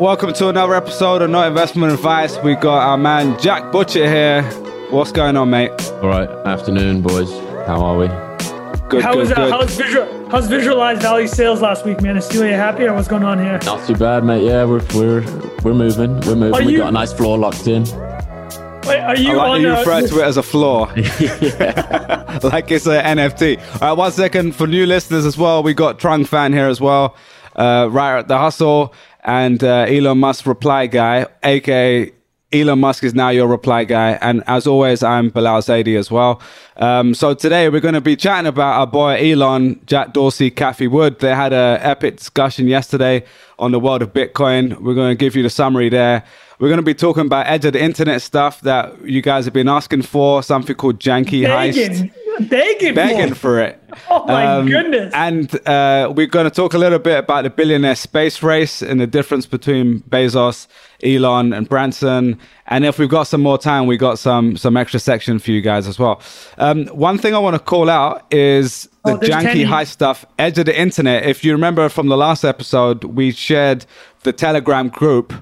welcome to another episode of Not Investment Advice. We got our man Jack Butcher here. What's going on, mate? All right, afternoon, boys. How are we? Good, How good, was uh, good. how's visual how's Visualize Value sales last week, man? Is Celia happy or what's going on here? Not too bad, mate. Yeah, we're we're we're moving. We're moving. Are we you- got a nice floor locked in. Wait, are I you like on? that you uh, refer to it as a floor, like it's an NFT. All right, one second for new listeners as well. We got Trung Phan here as well, uh, right at the hustle, and uh, Elon Musk reply guy, aka Elon Musk is now your reply guy. And as always, I'm Bilal Zaidi as well. Um, so today we're going to be chatting about our boy Elon, Jack Dorsey, Cathie Wood. They had a epic discussion yesterday on the world of Bitcoin. We're going to give you the summary there. We're going to be talking about edge of the internet stuff that you guys have been asking for, something called Janky Heist begging, begging, for. for it. Oh my Um, goodness! And uh, we're going to talk a little bit about the billionaire space race and the difference between Bezos, Elon, and Branson. And if we've got some more time, we got some some extra section for you guys as well. Um, one thing I want to call out is the Oh, janky Kenny. high stuff, edge of the internet. If you remember from the last episode, we shared the Telegram group.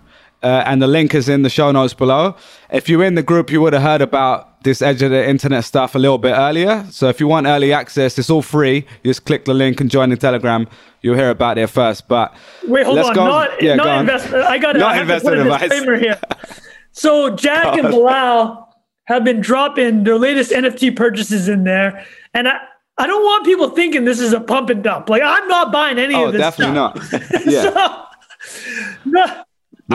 Uh, and the link is in the show notes below. If you're in the group, you would have heard about this edge of the internet stuff a little bit earlier. So if you want early access, it's all free. You just click the link and join the Telegram. You'll hear about it first. But Wait, hold let's on. go. Not, Yeah, go not on. investment. I got Not I have to put investment a advice. here. So Jack and Bilal have been dropping their latest NFT purchases in there, and I. I don't want people thinking this is a pump and dump. Like I'm not buying any Oh, of this stuff. definitely stuff. not. Yeah. So, no,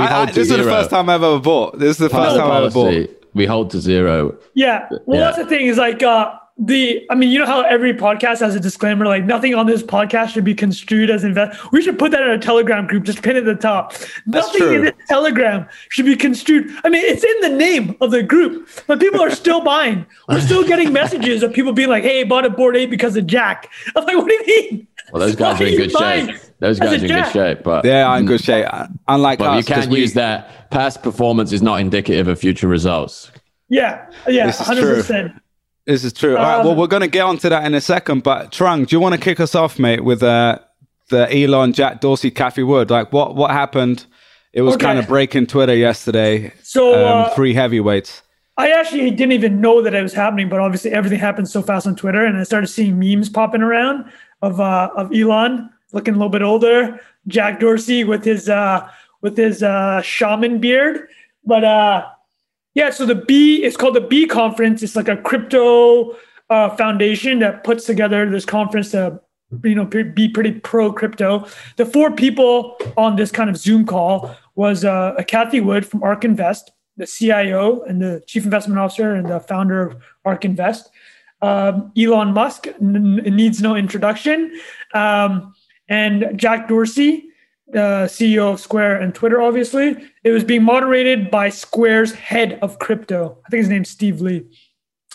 I- I- hold to this is the first time I've ever bought. This is the Part first time I've ever bought. we hold to zero. Yeah. Well, Yeah. that's the thing is like uh the I mean, you know how every podcast has a disclaimer, like nothing on this podcast should be construed as invest. We should put that in a telegram group, just pin it at the top. nothing true. in this telegram should be construed. I mean, it's in the name of the group, but people are still buying. We're still getting messages of people being like, hey, I bought a Bored Ape because of Jack. I'm like, what do you mean? Well, those guys Why are in you good buying shape. Those guys are in good shape, but They are in good shape. Unlike but us, you 'cause can't we- use that. Past performance is not indicative of future results. Yeah. Yeah. This is 100%. This is true. All right. Um, Well, we're going to get onto that in a second. But Trung, do you want to kick us off, mate, with uh, the Elon, Jack Dorsey, Cathie Wood? Like, what what happened? It was Okay. kind of breaking Twitter yesterday. So, um, uh, three heavyweights. I actually didn't even know that it was happening, but obviously everything happened so fast on Twitter, and I started seeing memes popping around of uh, of Elon looking a little bit older, Jack Dorsey with his uh, with his uh, shaman beard, but uh, yeah. So the B it's called the B conference. It's like a crypto uh, foundation that puts together this conference to you know be pretty pro crypto. The four people on this kind of Zoom call was uh, Cathie Wood from Ark Invest, the CIO and the chief investment officer and the founder of Ark Invest. Um, Elon Musk n- needs no introduction, um, and Jack Dorsey, uh, CEO of Square and Twitter. Obviously, it was being moderated by Square's head of crypto. I think his name's Steve Lee.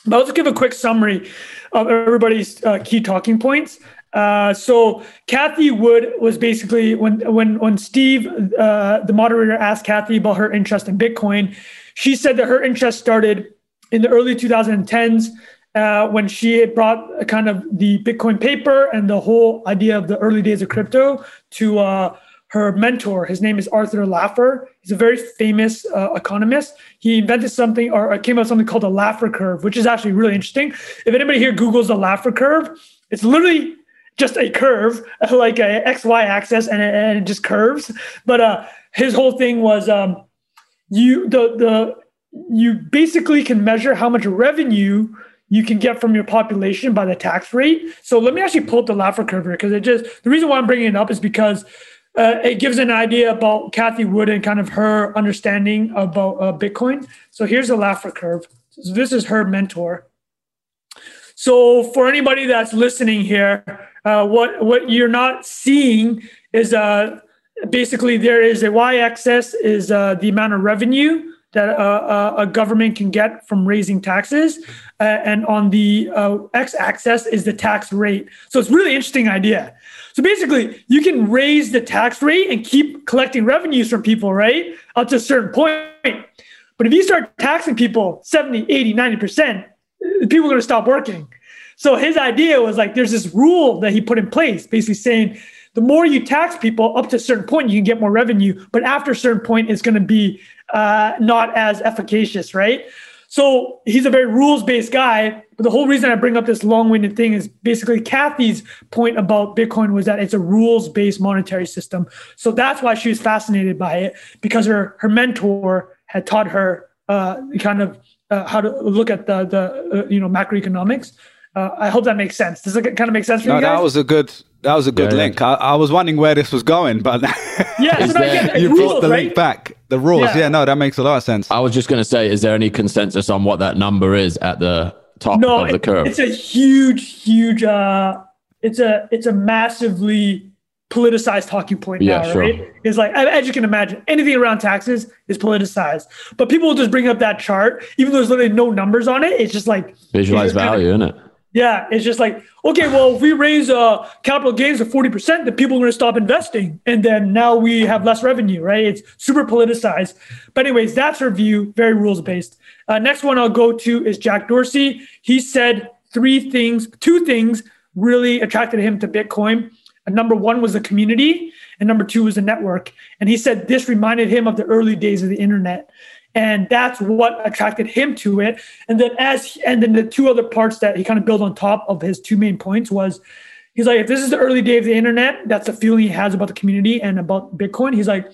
But let's give a quick summary of everybody's uh, key talking points. Uh, so Cathie Wood was basically when when when Steve, uh, the moderator, asked Cathie about her interest in Bitcoin, she said that her interest started in the early 2010s uh, when she brought kind of the Bitcoin paper and the whole idea of the early days of crypto to uh, her mentor. His name is Arthur Laffer. He's a very famous uh, economist. He invented something or came up with something called the Laffer curve, which is actually really interesting. If anybody here Googles the Laffer curve, it's literally just a curve, like a XY axis, and and it just curves. But uh, his whole thing was um, you the the you basically can measure how much revenue you can get from your population by the tax rate. So let me actually pull up the Laffer curve here because it just the reason why I'm bringing it up is because uh, it gives an idea about Cathie Wood and kind of her understanding about uh, Bitcoin. So here's the Laffer curve. So this is her mentor. So for anybody that's listening here, uh, what what you're not seeing is uh, basically there is a y-axis is uh, the amount of revenue that uh, a government can get from raising taxes, uh, and on the uh, x-axis is the tax rate. So it's really interesting idea. So basically, you can raise the tax rate and keep collecting revenues from people, right, up to a certain point. But if you start taxing people 70, 80, 90%, people are going to stop working. So his idea was like, there's this rule that he put in place, basically saying the more you tax people up to a certain point, you can get more revenue, but after a certain point, it's going to be uh, not as efficacious, right? So he's a very rules based guy. But the whole reason I bring up this long winded thing is basically Cathie's point about Bitcoin was that it's a rules based monetary system. So that's why she was fascinated by it because her her mentor had taught her uh, kind of uh, how to look at the the uh, you know macroeconomics. Uh, I hope that makes sense. Does it kind of make sense for no, you guys? that was a good that was a good Yeah, yeah. link. I, I was wondering where this was going, but yeah, Is so there- you rules, brought the right? link back. The rules, Yeah. yeah. no, that makes a lot of sense. I was just going to say, is there any consensus on what that number is at the top no, of the it- curve? it's a huge, huge. uh It's a it's a massively politicized talking point Yeah, now, sure. right? It's like as you can imagine, anything around taxes is politicized. But people will just bring up that chart, even though there's literally no numbers on it. It's just like Visualize it's kinda- value, isn't it? Yeah, it's just like okay, well, if we raise uh, capital gains to forty percent, then people are going to stop investing, and then now we have less revenue, right? It's super politicized. But anyways, that's her view, very rules based. Uh, next one I'll go to is Jack Dorsey. He said three things, two things really attracted him to Bitcoin. And number one was the community, and number two was the network. And he said this reminded him of the early days of the internet and that's what attracted him to it. And then as and then the two other parts that he kind of built on top of his two main points was he's like if this is the early day of the internet that's the feeling he has about the community and about bitcoin he's like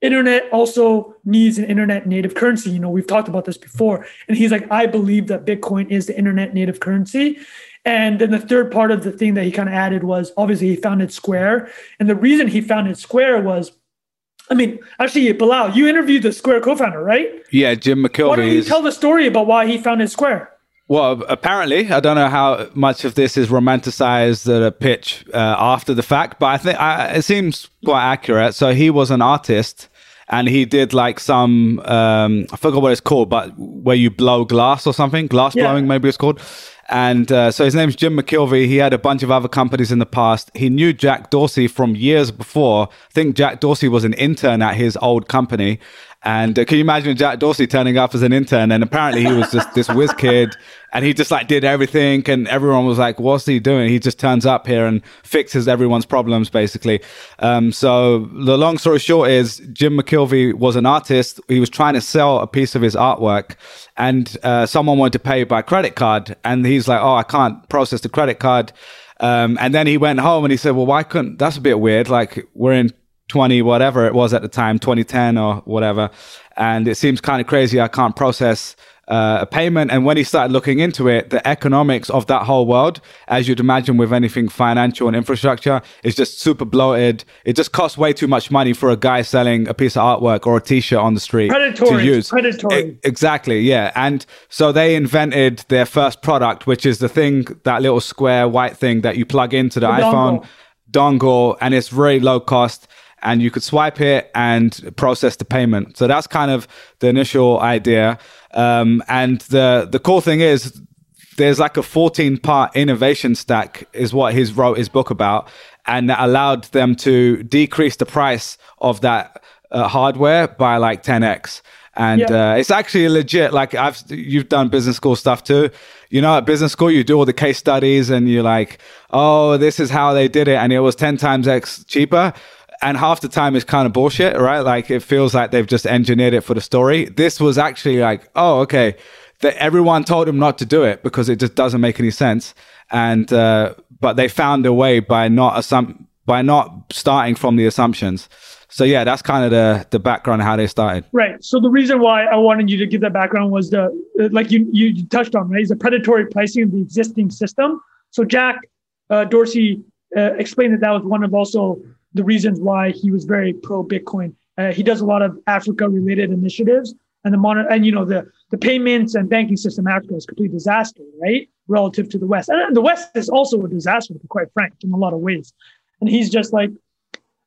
internet also needs an internet native currency. You know we've talked about this before. And he's like i believe that bitcoin is the internet native currency. And then the third part of the thing that he kind of added was obviously he founded square. And the reason he founded square was I mean, actually, Bilal, you interviewed the Square co-founder, right? Yeah, Jim McKelvey. Why don't you is tell the story about why he founded Square? Well, apparently, I don't know how much of this is romanticized at a pitch uh, after the fact, but I think I, it seems quite accurate. So he was an artist, and he did like some um, I forgot what it's called, but where you blow glass or something, glass Yeah. blowing maybe it's called. And uh, so his name's Jim McKelvey. He had a bunch of other companies in the past. He knew Jack Dorsey from years before. I think Jack Dorsey was an intern at his old company. And uh, can you imagine Jack Dorsey turning up as an intern? And apparently he was just this whiz kid and he just like did everything. And everyone was like, what's he doing? He just turns up here and fixes everyone's problems, basically. Um, so the long story short is Jim McKelvey was an artist. He was trying to sell a piece of his artwork and uh, someone wanted to pay by credit card. And he's like, oh, I can't process the credit card. Um, and then he went home and he said, well, why couldn't, that's a bit weird. Like we're in 20 whatever it was at the time 2010 or whatever and it seems kind of crazy i can't process uh, a payment and when he started looking into it the economics of that whole world as you'd imagine with anything financial and infrastructure is just super bloated it just costs way too much money for a guy selling a piece of artwork or a t-shirt on the street Predatory. to use Predatory. E- exactly yeah and so they invented their first product which is the thing that little square white thing that you plug into the, The iphone dongle. dongle and it's very low cost and you could swipe it and process the payment. So that's kind of the initial idea. Um, and the the cool thing is there's like a 14 part innovation stack is what he's wrote his book about and that allowed them to decrease the price of that uh, hardware by like 10x and Yeah. uh, it's actually legit like i've you've done business school stuff too you know at business school you do all the case studies and you're like oh this is how they did it and it was 10 times x cheaper and half the time it's kind of bullshit right? Like it feels like they've just engineered it for the story. This was actually like oh okay. That everyone told them not to do it because it just doesn't make any sense. And uh, but they found a way by not assum- by not starting from the assumptions. So yeah that's kind of the the background how they started. Right. So the reason why I wanted you to give that background was the like you you you touched on right? Is the predatory pricing of the existing system. So Jack uh, Dorsey uh, explained that that was one of also the reasons why he was very pro Bitcoin. Uh, he does a lot of Africa related initiatives and the mon- and you know the the payments and banking system in Africa is a complete disaster, right? Relative to the West, and the West is also a disaster, to be quite frank, in a lot of ways. And he's just like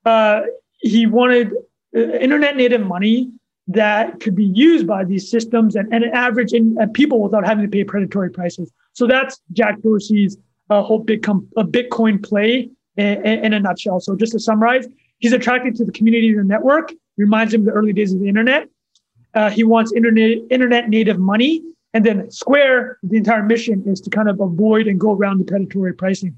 uh, he wanted uh, internet native money that could be used by these systems and, and average in, uh, people without having to pay predatory prices. So that's Jack Dorsey's uh, whole Bitcoin, uh, Bitcoin play in, in a nutshell. So just to summarize, he's attracted to the community the network, reminds him of the early days of the internet. Uh, he wants internet, internet native money. And then Square, the entire mission is to kind of avoid and go around the predatory pricing.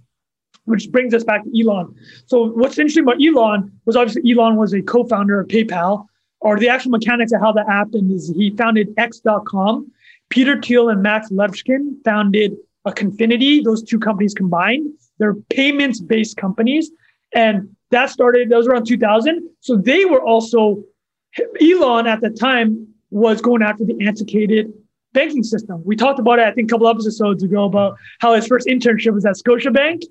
which brings us back to Elon. So what's interesting about Elon was obviously Elon was a co-founder of PayPal, or the actual mechanics of how that happened is he founded X.com. Peter Thiel and Max Levchin founded a Confinity. Those two companies combined, they're payments-based companies, and that started. That was around 2000. So they were also Elon at the time was going after the antiquated banking system. We talked about it, I think, a couple of episodes ago about how his first internship was at Scotiabank,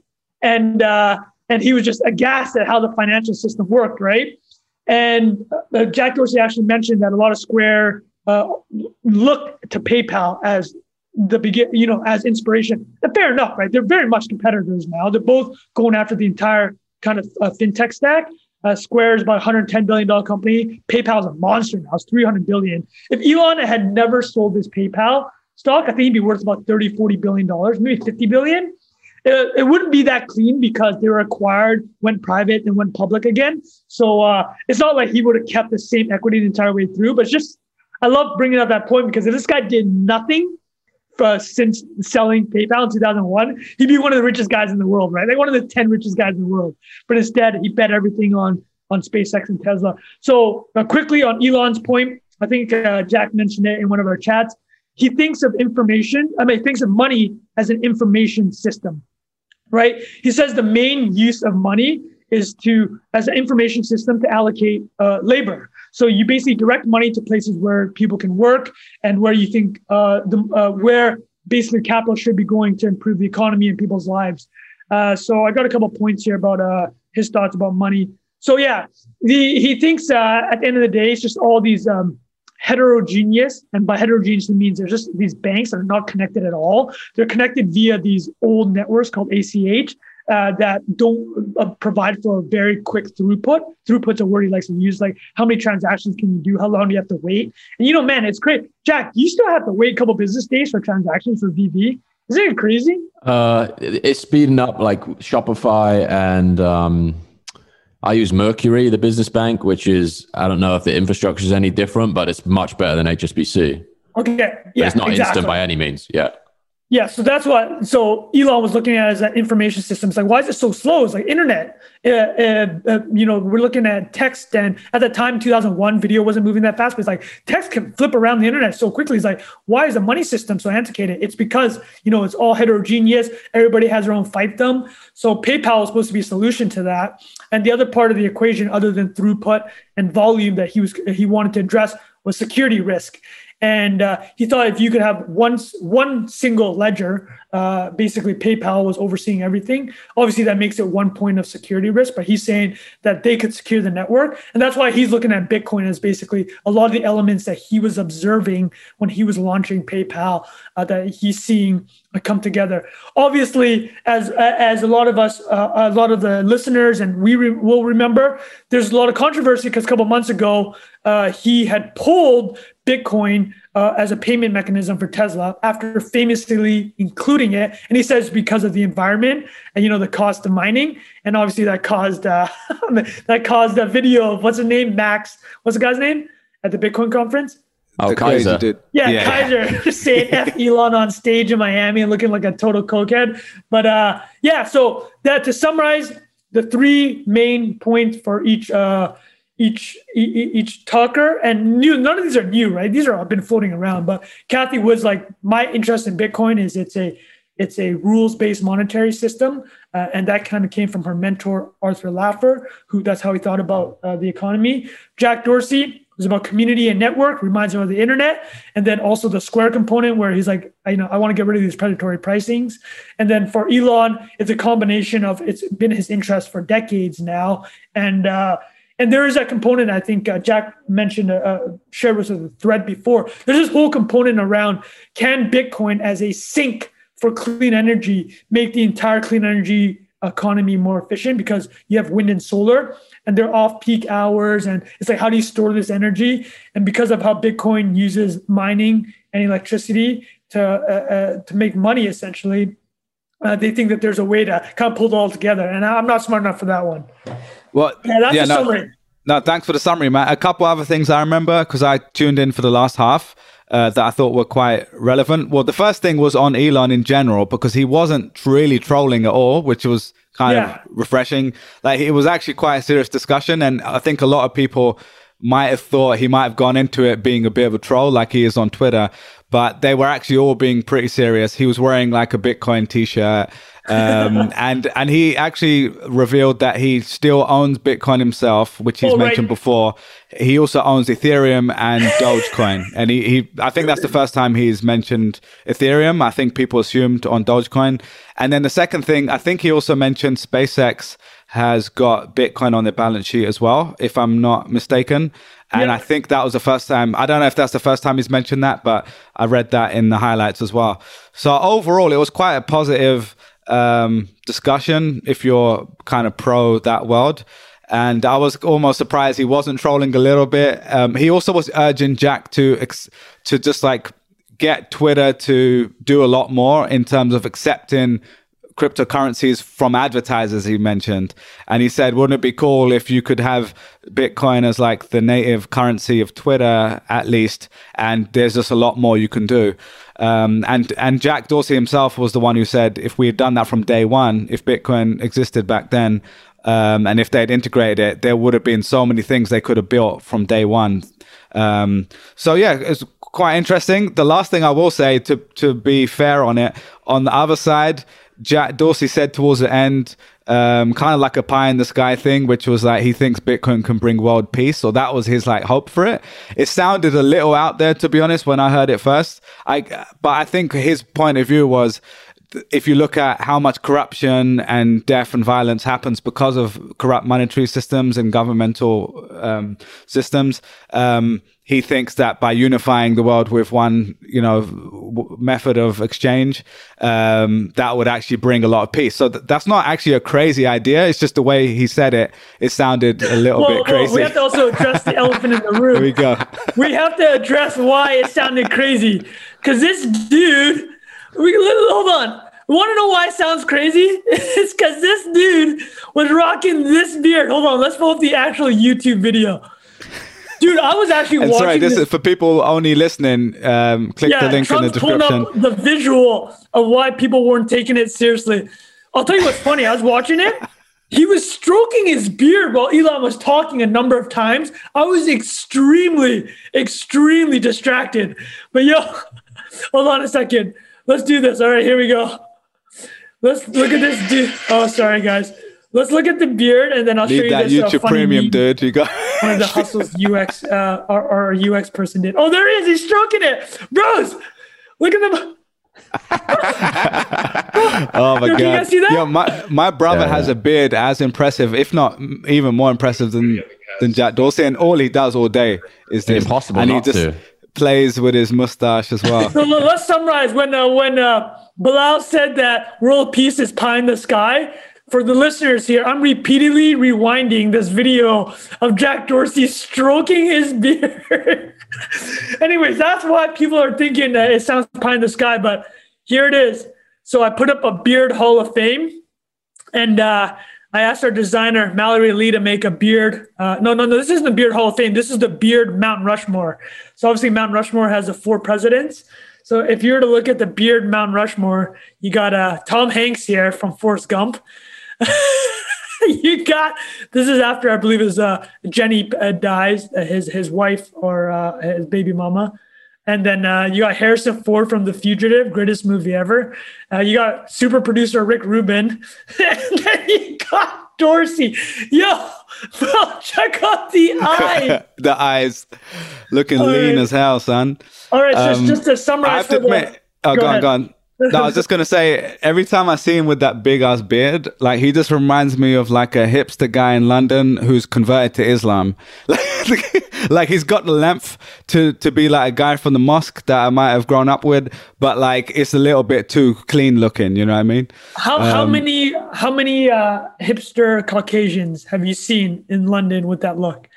and uh, and he was just aghast at how the financial system worked, right? And uh, Jack Dorsey actually mentioned that a lot of Square uh, looked to PayPal as the begin, you know, as inspiration. And fair enough, right? They're very much competitors now. They're both going after the entire kind of uh, fintech stack. Uh, Square is about 110 billion dollar company. PayPal is a monster now; it's 300 billion. If Elon had never sold his PayPal stock, I think he'd be worth about 30, 40 billion dollars, maybe 50 billion. It, it, wouldn't be that clean because they were acquired, went private, and went public again. So uh, it's not like he would have kept the same equity the entire way through. But it's just, I love bringing up that point because if this guy did nothing uh, since selling PayPal in 2001, he'd be one of the richest guys in the world, right? Like one of the 10 richest guys in the world. But instead, he bet everything on on SpaceX and Tesla. So uh, quickly on Elon's point, I think uh, Jack mentioned it in one of our chats. He thinks of information. I mean, he thinks of money as an information system, right? He says the main use of money is to as an information system to allocate uh, labor. So you basically direct money to places where people can work and where you think uh, the uh, where basically capital should be going to improve the economy and people's lives. Uh, so I got a couple points here about uh, his thoughts about money. So yeah, the, he thinks uh, at the end of the day, it's just all these um, heterogeneous, and by heterogeneous it means there's just these banks that are not connected at all. They're connected via these old networks called ACH, uh, that don't uh, provide for a very quick throughput. Throughput's a word he likes to use. Like, how many transactions can you do? How long do you have to wait? And you know, man, it's great. Jack, you still have to wait a couple business days for transactions for VV. Isn't it crazy? Uh, it's speeding up like Shopify and um, I use Mercury, the business bank, which is I don't know if the infrastructure is any different, but it's much better than HSBC. Okay, yeah, but it's not exactly. instant by any means. Yeah. Yeah, so that's what. So Elon was looking at as an information system. It's like, why is it so slow? It's like internet. Uh, uh, uh, you know, we're looking at text, and at the time, 2001, video wasn't moving that fast. But it's like text can flip around the internet so quickly. It's like, why is the money system so antiquated? It's because you know it's all heterogeneous. Everybody has their own fiefdom. So PayPal is supposed to be a solution to that. And the other part of the equation, other than throughput and volume, that he was he wanted to address was security risk. And uh, he thought if you could have one one single ledger, uh, basically PayPal was overseeing everything. Obviously, that makes it one point of security risk, but he's saying that they could secure the network, and that's why he's looking at Bitcoin as basically a lot of the elements that he was observing when he was launching PayPal uh, that he's seeing come together. Obviously, as as a lot of us, uh, a lot of the listeners, and we re- will remember, there's a lot of controversy because a couple months ago uh, he had pulled Bitcoin uh, as a payment mechanism for Tesla after famously including it. And he says because of the environment and you know the cost of mining, and obviously that caused uh, that caused a video of what's the name, Max. What's the guy's name at the Bitcoin conference? Oh, Keiser. Yeah, yeah, Keiser just saying F Elon on stage in Miami and looking like a total cokehead. But uh, yeah, so that to summarize the three main points for each uh, each each talker and new none of these are new right? These are all been floating around but Cathie was like my interest in bitcoin is it's a it's a rules-based monetary system uh, and that kind of came from her mentor arthur laffer who that's how he thought about uh, the economy. Jack dorsey was about community and network reminds him of the internet and then also the square component where he's like you know i want to get rid of these predatory pricings. And then for elon it's a combination of it's been his interest for decades now and uh, and there is that component I think uh, Jack mentioned, uh, uh shared with the thread before. There's this whole component around can Bitcoin as a sink for clean energy make the entire clean energy economy more efficient? Because you have wind and solar and they're off peak hours and it's like how do you store this energy? And because of how bitcoin uses mining and electricity to uh, uh, to make money essentially uh, they think that there's a way to kind of pull it all together. And i'm not smart enough for that one well, yeah, that's yeah, no, summary. No, thanks for the summary, Matt. A couple other things I remember because I tuned in for the last half. Uh, that I thought were quite relevant. Well, the first thing was on Elon in general because he wasn't really trolling at all, which was kind yeah. of refreshing. Like it was actually quite a serious discussion, and I think a lot of people might have thought he might have gone into it being a bit of a troll, like he is on Twitter. But they were actually all being pretty serious. He was wearing like a Bitcoin T-shirt um, and and he actually revealed that he still owns Bitcoin himself, which he's mentioned right. before. He also owns Ethereum and Dogecoin, and he, he I think that's the first time he's mentioned Ethereum. I think people assumed on Dogecoin, and then the second thing, I think he also mentioned SpaceX has got Bitcoin on their balance sheet as well, if I'm not mistaken. And yeah. I think that was the first time. I don't know if that's the first time he's mentioned that, but I read that in the highlights as well. So overall, it was quite a positive um, discussion if you're kind of pro that world. And I was almost surprised he wasn't trolling a little bit. Um, he also was urging Jack to ex- to just like get Twitter to do a lot more in terms of accepting cryptocurrencies from advertisers he mentioned and he said wouldn't it be cool if you could have bitcoin as like the native currency of twitter at least and there's just a lot more you can do um, and and Jack Dorsey himself was the one who said if we had done that from day one, if Bitcoin existed back then, um, and if they'd integrated it, there would have been so many things they could have built from day one. Um, so yeah, it's quite interesting. The last thing I will say to to be fair on it, on the other side, Jack Dorsey said towards the end, um, kind of like a pie in the sky thing, which was like he thinks Bitcoin can bring world peace. So that was his like hope for it. It sounded a little out there, to be honest, when I heard it first. I, but I think his point of view was if you look at how much corruption and death and violence happens because of corrupt monetary systems and governmental um, systems, um, he thinks that by unifying the world with one, you know, w- method of exchange, um, that would actually bring a lot of peace. So th- that's not actually a crazy idea. It's just the way he said it. It sounded a little well, bit crazy. Well, we have to also address the elephant in the room. Here we go. we have to address why it sounded crazy. Because this dude, we hold on. Want to know why it sounds crazy? it's because this dude was rocking this beard. Hold on, let's pull up the actual YouTube video. Dude, I was actually and watching. Sorry, this, this, is for people only listening. Um, click yeah, the link Trump's in the description. Up the visual of why people weren't taking it seriously. I'll tell you what's funny. I was watching it. He was stroking his beard while Elon was talking a number of times. I was extremely, extremely distracted. But yo, hold on a second. Let's do this. All right, here we go. Let's look at this dude. Oh, sorry, guys. Let's look at the beard, and then I'll Need show you that this, uh, YouTube premium, meme. dude. You got one of the hustles UX uh, or, or UX person did. Oh, there he is. He's stroking it, bros. Look at them. oh my god Yo, god! Yo, my my brother yeah, has yeah. a beard as impressive, if not even more impressive than than Jack Dorsey, and all he does all day is this. Impossible and he just to. Plays with his mustache as well. so let's summarize when uh, when uh, Bilal said that world peace is pie in the sky for the listeners here, I'm repeatedly rewinding this video of Jack Dorsey stroking his beard. Anyways, that's why people are thinking that it sounds pie in the sky, but here it is. So I put up a beard hall of fame, and uh, I asked our designer Mallory Lee to make a beard. Uh, no, no, no, this isn't the beard hall of fame. This is the beard Mount Rushmore. So obviously Mount Rushmore has the four presidents. So if you were to look at the beard Mount Rushmore, you got uh, Tom Hanks here from Forrest Gump. you got this is after I believe his uh, Jenny uh, dies, uh, his his wife or uh, his baby mama, and then uh, you got Harrison Ford from The Fugitive, greatest movie ever. Uh, you got super producer Rick Rubin, and then you got Dorsey. Yo, bro, check out the eyes. the eyes, looking All lean right. as hell, son. All right, so um, just to summarize, I have to admit. The, oh, go, go on, go on no, I was just gonna say, every time I see him with that big ass beard, like he just reminds me of like a hipster guy in London who's converted to Islam. like he's got the length to to be like a guy from the mosque that I might have grown up with, but like it's a little bit too clean looking. You know what I mean? How um, how many how many uh, hipster Caucasians have you seen in London with that look?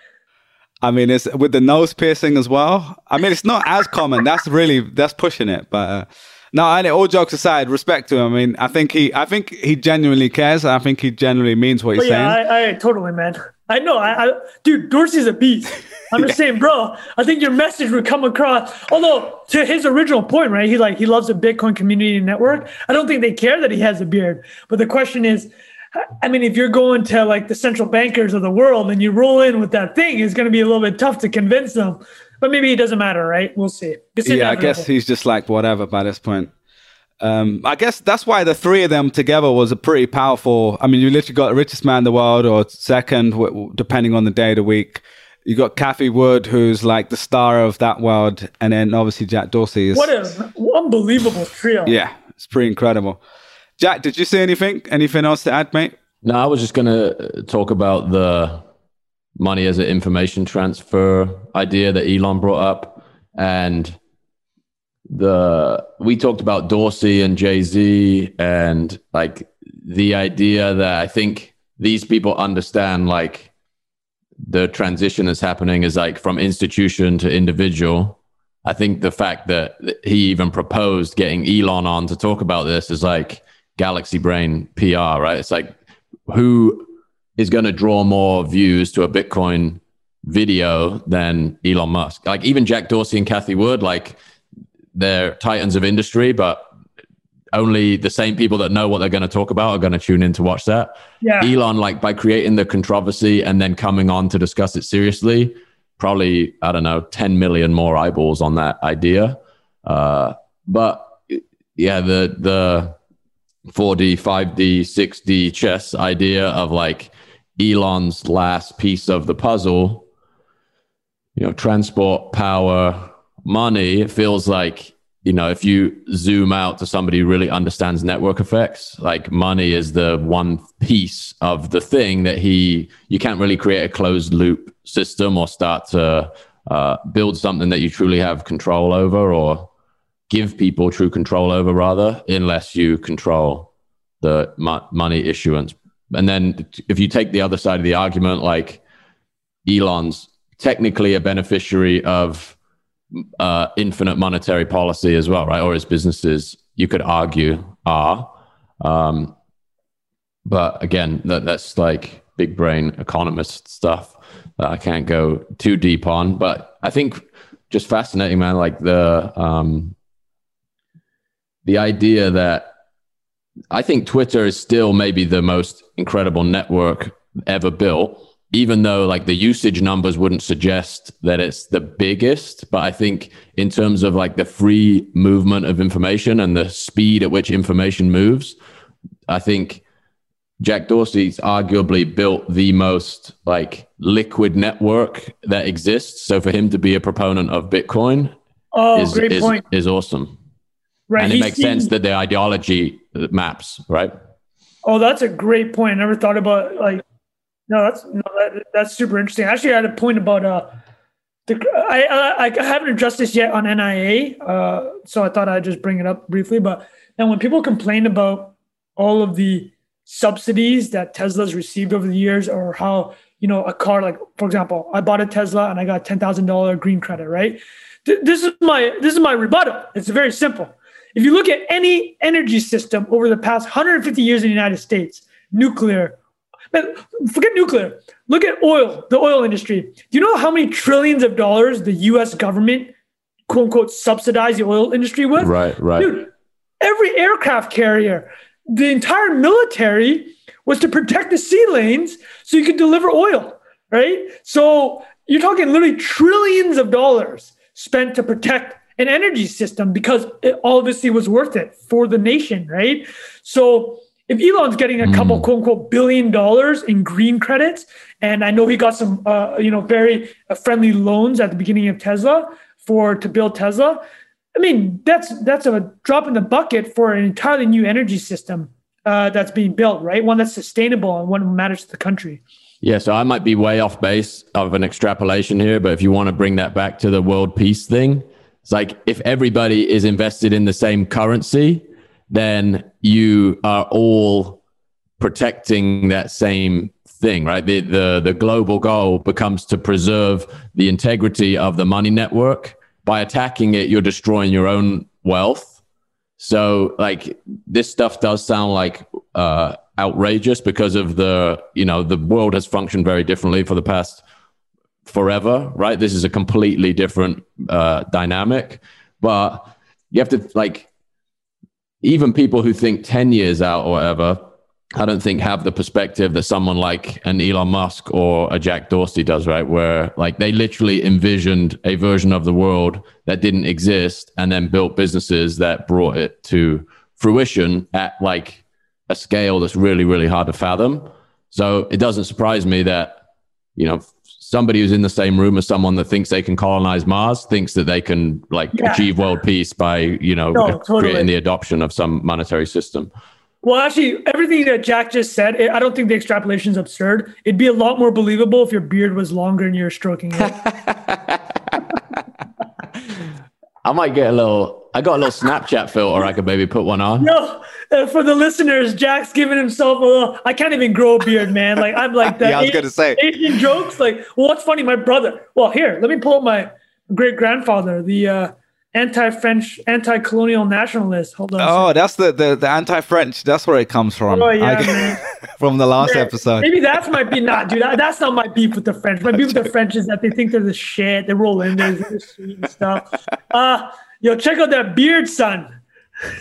I mean, it's with the nose piercing as well. I mean, it's not as common. That's really that's pushing it, but. Uh, no, and all jokes aside, respect to him. I mean, I think he, I think he genuinely cares. I think he genuinely means what he's oh, yeah, saying. I, I totally, man. I know. I, I dude, Dorsey's a beast. I'm just saying, bro. I think your message would come across. Although to his original point, right? He like he loves a Bitcoin community network. I don't think they care that he has a beard. But the question is, I mean, if you're going to like the central bankers of the world and you roll in with that thing, it's going to be a little bit tough to convince them. But maybe it doesn't matter, right? We'll see. yeah, I guess he's just like whatever by this point. Um, I guess that's why the three of them together was a pretty powerful. I mean, you literally got the richest man in the world, or second, depending on the day of the week. You got Cathie Wood, who's like the star of that world, and then obviously Jack Dorsey. Is, what an unbelievable trio! Yeah, it's pretty incredible. Jack, did you see anything? Anything else to add, mate? No, I was just going to talk about the money as an information transfer idea that Elon brought up, and the we talked about Dorsey and Jay Z, and like the idea that I think these people understand like the transition that's happening is like from institution to individual. I think the fact that he even proposed getting Elon on to talk about this is like galaxy brain PR, right? It's like who is going to draw more views to a Bitcoin video than Elon Musk? Like even Jack Dorsey and Cathie Wood, like they're titans of industry, but only the same people that know what they're going to talk about are going to tune in to watch that. Yeah. Elon, like by creating the controversy and then coming on to discuss it seriously, probably, I don't know, 10 million more eyeballs on that idea. Uh, but yeah, the, the 4D, 5D, 6D chess idea of like Elon's last piece of the puzzle, you know, transport, power, money, it feels like, you know, if you zoom out to somebody who really understands network effects, like money is the one piece of the thing that he, you can't really create a closed loop system or start to uh, build something that you truly have control over or give people true control over, rather, unless you control the mo- money issuance. And then if you take the other side of the argument, like Elon's technically a beneficiary of uh, infinite monetary policy as well, right? Or his businesses, you could argue, are. Um, but again, that, that's like big brain economist stuff that I can't go too deep on. But I think just fascinating, man. Like the um, the idea that I think Twitter is still maybe the most incredible network ever built even though like the usage numbers wouldn't suggest that it's the biggest. But i think in terms of like the free movement of information and the speed at which information moves i think jack dorsey's arguably built the most like liquid network that exists. So for him to be a proponent of bitcoin oh, is, great is, point. is awesome right and it makes sense that the ideology maps right oh that's a great point i never thought about like no, that's no, that, that's super interesting. Actually, I had a point about uh, the I, I I haven't addressed this yet on NIA, uh, so I thought I'd just bring it up briefly. But then when people complain about all of the subsidies that Tesla's received over the years, or how you know a car like, for example, I bought a Tesla and I got ten thousand dollar green credit, right? Th- this is my this is my rebuttal. It's very simple. If you look at any energy system over the past 150 years in the United States, nuclear, but forget nuclear. Look at oil, the oil industry. Do you know how many trillions of dollars the US government, quote unquote, subsidized the oil industry with? Right, right. Dude, every aircraft carrier, the entire military was to protect the sea lanes so you could deliver oil, right? So you're talking literally trillions of dollars spent to protect an energy system because it obviously was worth it for the nation, right? So if Elon's getting a couple mm. quote unquote billion dollars in green credits, and I know he got some uh, you know very uh, friendly loans at the beginning of Tesla for to build Tesla. I mean that's that's a drop in the bucket for an entirely new energy system uh, that's being built, right? One that's sustainable and one that matters to the country. Yeah, so I might be way off base of an extrapolation here, but if you want to bring that back to the world peace thing, it's like if everybody is invested in the same currency, then you are all protecting that same thing, right? The, the, the global goal becomes to preserve the integrity of the money network. By attacking it, you're destroying your own wealth. So, like, this stuff does sound like uh, outrageous because of the you know the world has functioned very differently for the past forever, right? This is a completely different uh, dynamic, but you have to like even people who think 10 years out or whatever I don't think have the perspective that someone like an Elon Musk or a Jack Dorsey does, right? Where like they literally envisioned a version of the world that didn't exist and then built businesses that brought it to fruition at like a scale that's really, really hard to fathom. So it doesn't surprise me that, you know, somebody who's in the same room as someone that thinks they can colonize Mars thinks that they can like yeah. achieve world peace by, you know, no, totally. creating the adoption of some monetary system. Well, actually, everything that Jack just said, I don't think the extrapolation is absurd. It'd be a lot more believable if your beard was longer and you're stroking it. I might get a little. I got a little Snapchat filter. I could maybe put one on. No, uh, for the listeners, Jack's giving himself a little. I can't even grow a beard, man. Like I'm like that. yeah, I was Asian, gonna say Asian jokes. Like, well, what's funny? My brother. Well, here, let me pull up my great grandfather. The uh, anti-French, anti-colonial nationalist. Hold on. Oh, that's the, the, the anti-French. That's where it comes from. Oh yeah, from the last episode. Maybe that's my beef. Not, dude. That, that's not my beef with the French. My beef with the French is that they think they're the shit. They roll in there, they're sweet and stuff. Uh, yo, check out that beard, son.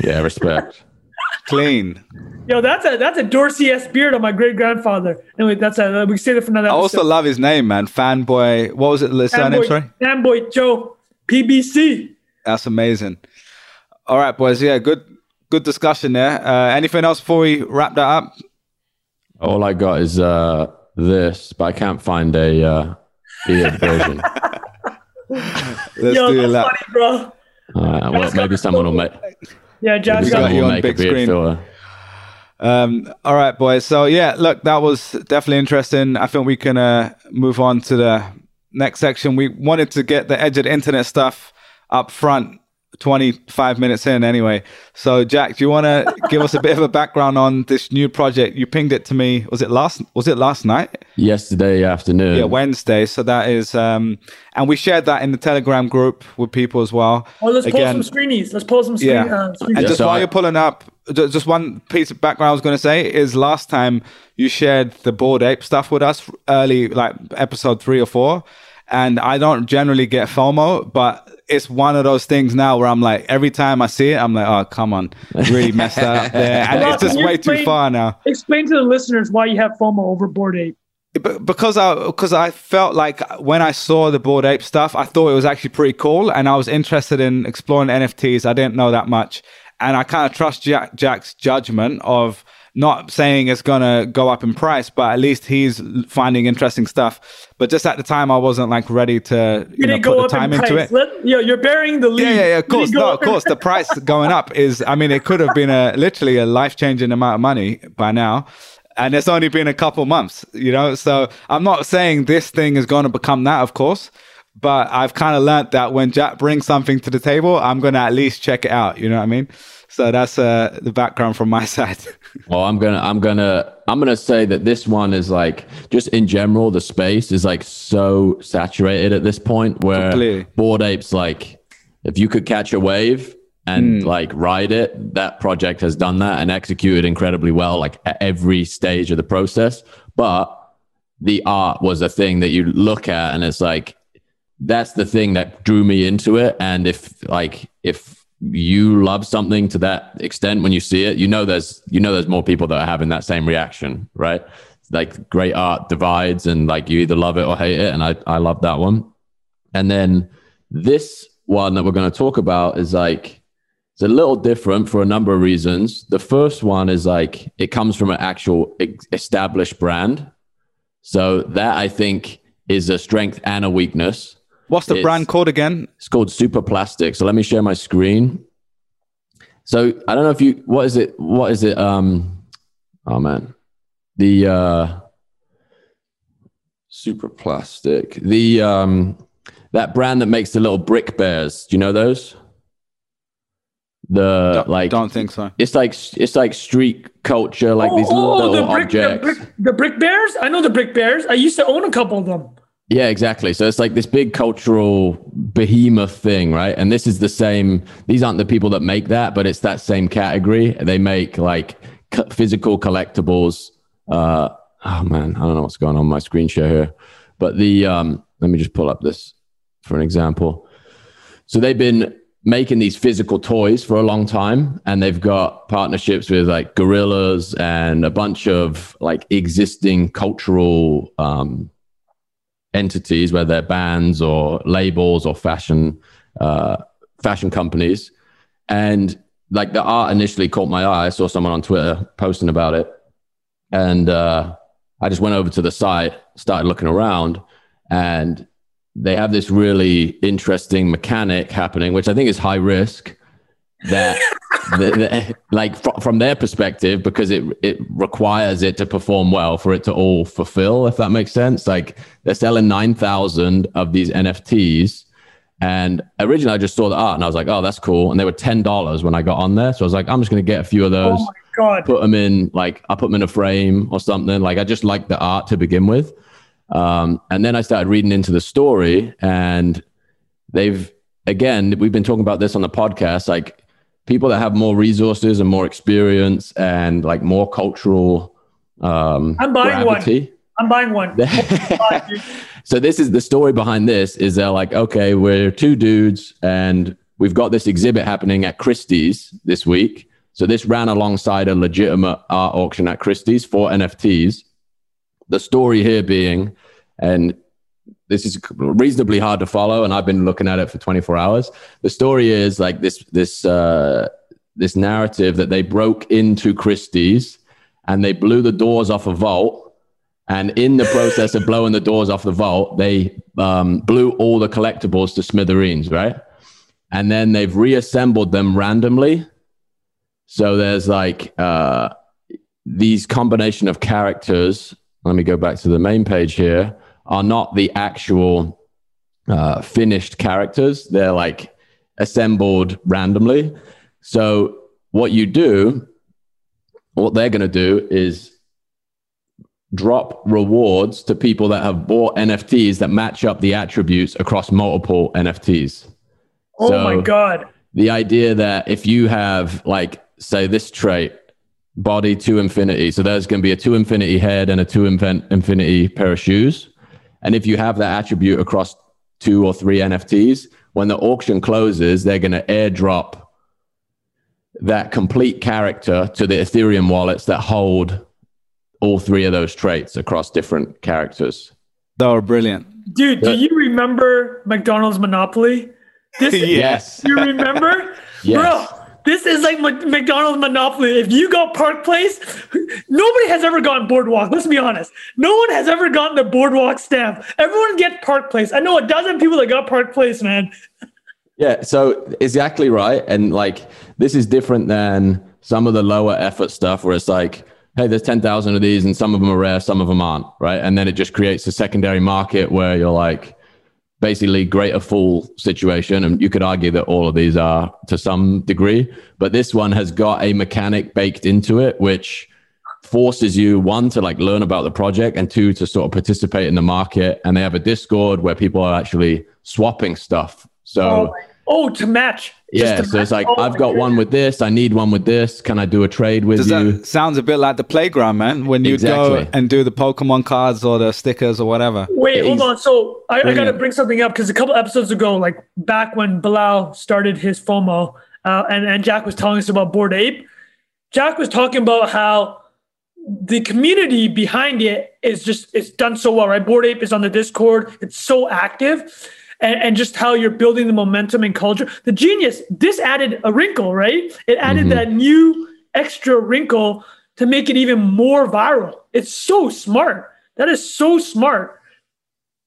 Yeah, respect. Clean. Yo, that's a that's a Dorsey s beard on my great grandfather. Anyway, that's a we say that for another. I also love his name, man. Fanboy. What was it? The surname? Sorry. Phan Bội Châu. PBC. That's amazing. All right, boys. Yeah, good good discussion there. Uh, anything else before we wrap that up? All I got is uh, this, but I can't find a uh, beard version. Let's Yo, do that, funny, bro. Uh, well, maybe someone will make. Yeah, Josh got you on big screen. Um, all right, boys. So yeah, look, that was definitely interesting. I think we can uh, move on to the next section. We wanted to get the edge of the internet stuff up front 25 minutes in anyway. So Jack, do you want to give us a bit of a background on this new project? You pinged it to me. Was it last was it last night? Yesterday afternoon. Yeah, Wednesday. So that is um and we shared that in the Telegram group with people as well. Well, let's Again, pull some screenies. Let's pull some screen, yeah. Uh, and just so while I, you're pulling up just one piece of background I was going to say is last time you shared the Bored Ape stuff with us early like episode 3 or 4 and I don't generally get FOMO, but it's one of those things now where I'm like, every time I see it, I'm like, oh, come on, really messed up there. And well, it's just way explain, too far now. Explain to the listeners why you have FOMO over Bored Ape. Because I because I felt like when I saw the Bored Ape stuff, I thought it was actually pretty cool, and I was interested in exploring NFTs. I didn't know that much, and I kind of trust Jack, Jack's judgment of not saying it's gonna go up in price, but at least he's finding interesting stuff. But just at the time, I wasn't like ready to you know, put the time into it. Let, you're bearing the lead. Yeah, yeah, yeah of course, no, of course. The price going up is, I mean, it could have been a literally a life changing amount of money by now. And it's only been a couple months, you know. So I'm not saying this thing is going to become that, of course but I've kind of learned that when Jack brings something to the table, I'm going to at least check it out. You know what I mean? So that's uh, the background from my side. well, I'm gonna, I'm gonna, I'm gonna say that this one is like, just in general, the space is like so saturated at this point where Completely. Bored Apes, like, if you could catch a wave and mm. like ride it, that project has done that and executed incredibly well, like at every stage of the process. But the art was a thing that you look at, and it's like that's the thing that drew me into it. And if like if you love something to that extent when you see it, you know there's you know there's more people that are having that same reaction, right? Like great art divides and like you either love it or hate it. And I, I love that one. And then this one that we're going to talk about is like it's a little different for a number of reasons. The first one is like it comes from an actual established brand. So that I think is a strength and a weakness. What's the it's, brand called again? It's called Super Plastic. So let me share my screen. So I don't know if you what is it? What is it? Um oh man. The uh Super Plastic. The um that brand that makes the little brick bears. Do you know those? The don't, like don't think so. It's like it's like street culture, like oh, these little, oh, the brick, objects. The brick, the brick bears? I know the brick bears. I used to own a couple of them. Yeah, exactly. So it's like this big cultural behemoth thing, right? And this is the same. These aren't the people that make that, but it's that same category. They make like physical collectibles. Uh, oh man, I don't know what's going on my screen share here, but the um, let me just pull up this for an example. So they've been making these physical toys for a long time and they've got partnerships with like gorillas and a bunch of like existing cultural um, entities whether they're bands or labels or fashion uh, fashion companies and like the art initially caught my eye i saw someone on twitter posting about it and uh, i just went over to the site started looking around and they have this really interesting mechanic happening, which I think is high risk. That, the, the, like fr- from their perspective, because it it requires it to perform well for it to all fulfill. If that makes sense, like they're selling nine thousand of these NFTs, and originally I just saw the art and I was like, oh, that's cool. And they were ten dollars when I got on there, so I was like, I'm just gonna get a few of those. Oh God. Put them in like I put them in a frame or something. Like I just like the art to begin with. Um, and then I started reading into the story, and they've again, we've been talking about this on the podcast, like people that have more resources and more experience and like more cultural. Um, I'm buying gravity. one. I'm buying one. so this is the story behind this is they're like, okay, we're two dudes and we've got this exhibit happening at Christie's this week. So this ran alongside a legitimate art auction at Christie's for NFTs. The story here being and this is reasonably hard to follow, and I've been looking at it for 24 hours. The story is like this this uh, this narrative that they broke into Christie's and they blew the doors off a vault. And in the process of blowing the doors off the vault, they um, blew all the collectibles to smithereens, right? And then they've reassembled them randomly. So there's like uh, these combination of characters. Let me go back to the main page here are not the actual uh, finished characters. They're like assembled randomly. So what you do, what they're going to do is drop rewards to people that have bought NFTs that match up the attributes across multiple NFTs. Oh so my God. The idea that if you have, like, say, this trait, body to infinity, so there's going to be a two infinity head and a two infinity pair of shoes. And if you have that attribute across two or three NFTs, when the auction closes, they're going to airdrop that complete character to the Ethereum wallets that hold all three of those traits across different characters. They were brilliant. Dude, do you remember McDonald's Monopoly? This, yes. You remember? yes. Bro, this is like McDonald's monopoly. If you go Park Place, nobody has ever gotten Boardwalk. Let's be honest. No one has ever gotten the Boardwalk stamp. Everyone gets Park Place. I know a dozen people that got Park Place, man. Yeah, so exactly right. And like this is different than some of the lower effort stuff where it's like, hey, there's 10,000 of these and some of them are rare, some of them aren't, right? And then it just creates a secondary market where you're like, basically greater fool situation. And you could argue that all of these are to some degree, but this one has got a mechanic baked into it, which forces you one to like learn about the project and two to sort of participate in the market. And they have a Discord where people are actually swapping stuff. So oh, oh to match. Yeah, so match. it's like oh, I've got one with this. I need one with this. Can I do a trade with Does you? That sounds a bit like the playground, man. When you exactly. go and do the Pokemon cards or the stickers or whatever. Wait, hold on. So I, I got to bring something up because a couple episodes ago, like back when Bilal started his FOMO, uh, and and Jack was telling us about Bored Ape. Jack was talking about how the community behind it is just it's done so well, right? Bored Ape is on the Discord. It's so active and, and, just how you're building the momentum and culture. The genius, this added a wrinkle, right? It added mm-hmm. that new extra wrinkle to make it even more viral. It's so smart. That is so smart.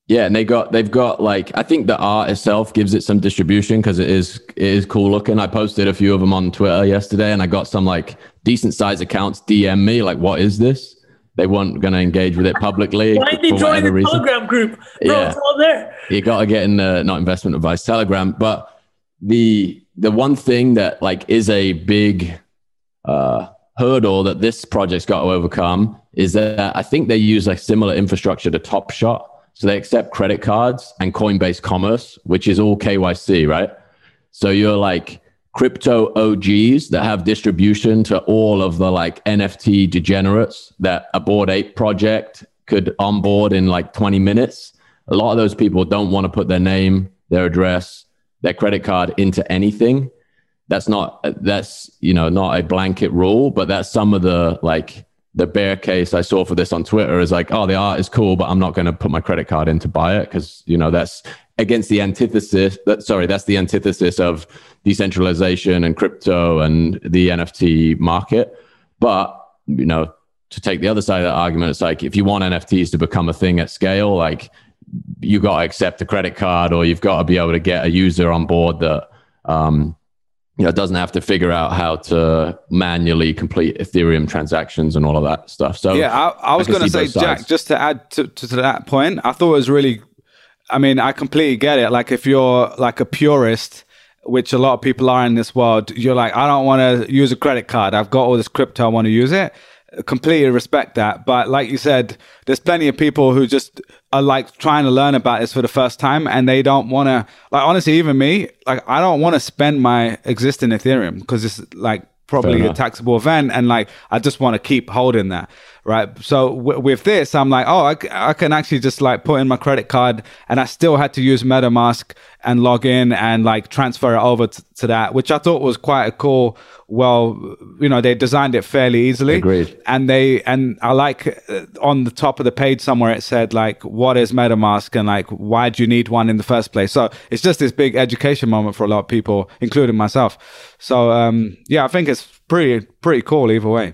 Yeah, and they got they've got like I think the art itself gives it some distribution because it is it is cool looking. I posted a few of them on Twitter yesterday, and I got some like decent size accounts DM me like, "What is this?" They weren't going to engage with it publicly. Why did you join the reason. Telegram group? Bro, yeah. it's all there. You got to get in the not investment advice Telegram. But the the one thing that like is a big uh, hurdle that this project's got to overcome is that I think they use a similar infrastructure to Top Shot. So they accept credit cards and Coinbase Commerce, which is all KYC, right? So you're like crypto OGs that have distribution to all of the like NFT degenerates that a Bored Ape project could onboard in like 20 minutes. A lot of those people don't want to put their name, their address, their credit card into anything. That's not that's you know not a blanket rule, but that's some of the like the bear case I saw for this on Twitter is like, oh, the art is cool, but I'm not going to put my credit card in to buy it because you know that's against the antithesis. That, sorry, that's the antithesis of decentralization and crypto and the NFT market. But you know, to take the other side of that argument, it's like if you want NFTs to become a thing at scale, like you got to accept a credit card or you've got to be able to get a user on board that um, you know doesn't have to figure out how to manually complete Ethereum transactions and all of that stuff. So yeah, I, I was going to say, Jack, just to add to, to, to that point, I thought it was really. I mean, I completely get it. Like if you're like a purist which a lot of people are in this world, you're like, I don't want to use a credit card. I've got all this crypto. I want to use it. Completely respect that. But like you said, there's plenty of people who just are like trying to learn about this for the first time and they don't want to, like, honestly, even me, like, I don't want to spend my existing Ethereum because it's like probably a taxable event and like i just want to keep holding that right? So w- with this i'm like oh I, I can actually just like put in my credit card and i still had to use metamask and log in and like transfer it over t- to that which i thought was quite a cool well you know they designed it fairly easily. Agreed. And they and i like uh, on the top of the page somewhere it said like what is metamask and like why do you need one in the first place? So it's just this big education moment for a lot of people including myself. So um yeah i think it's pretty pretty cool either way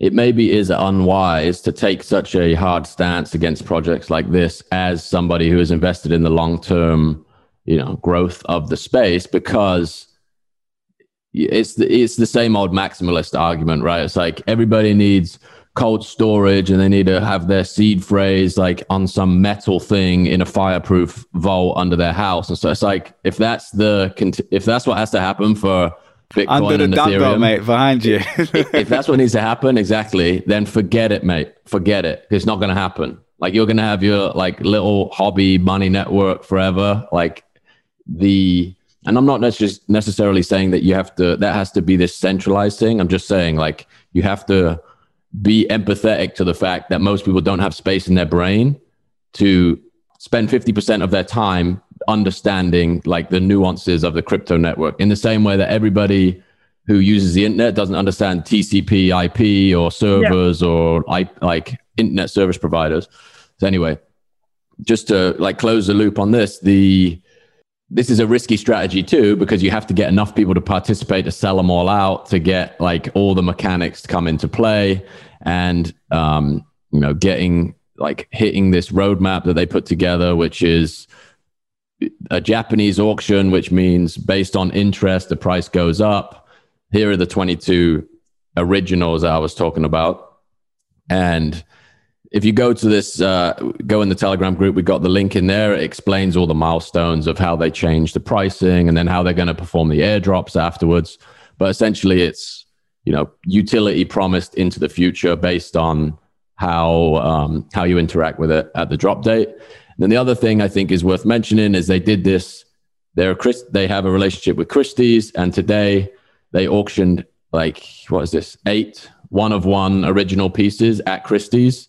it maybe is unwise to take such a hard stance against projects like this as somebody who is invested in the long term you know growth of the space because it's the, it's the same old maximalist argument right? It's like everybody needs cold storage and they need to have their seed phrase like on some metal thing in a fireproof vault under their house. And so it's like if that's the if that's what has to happen for Bitcoin Under the and dumbbell, Ethereum. mate, behind you. if that's what needs to happen, exactly, then forget it, mate. Forget it. It's not going to happen. Like you're going to have your like little hobby money network forever. Like the, and I'm not necess- necessarily saying that you have to, that has to be this centralized thing. I'm just saying like you have to be empathetic to the fact that most people don't have space in their brain to spend 50% of their time understanding like the nuances of the crypto network in the same way that everybody who uses the internet doesn't understand TCP IP or servers yeah. or like internet service providers. So anyway, just to like close the loop on this, the this is a risky strategy too because you have to get enough people to participate to sell them all out to get like all the mechanics to come into play and um, you know getting like hitting this roadmap that they put together, which is a Japanese auction, which means based on interest, the price goes up. Here are the 22 originals I was talking about. And if you go to this, uh, go in the Telegram group, we got the link in there. It explains all the milestones of how they change the pricing and then how they're going to perform the airdrops afterwards. But essentially, it's you know utility promised into the future based on how um, how you interact with it at the drop date. And then the other thing I think is worth mentioning is they did this. They're Chris, they have a relationship with Christie's, and today they auctioned like what is this eight one of one original pieces at Christie's.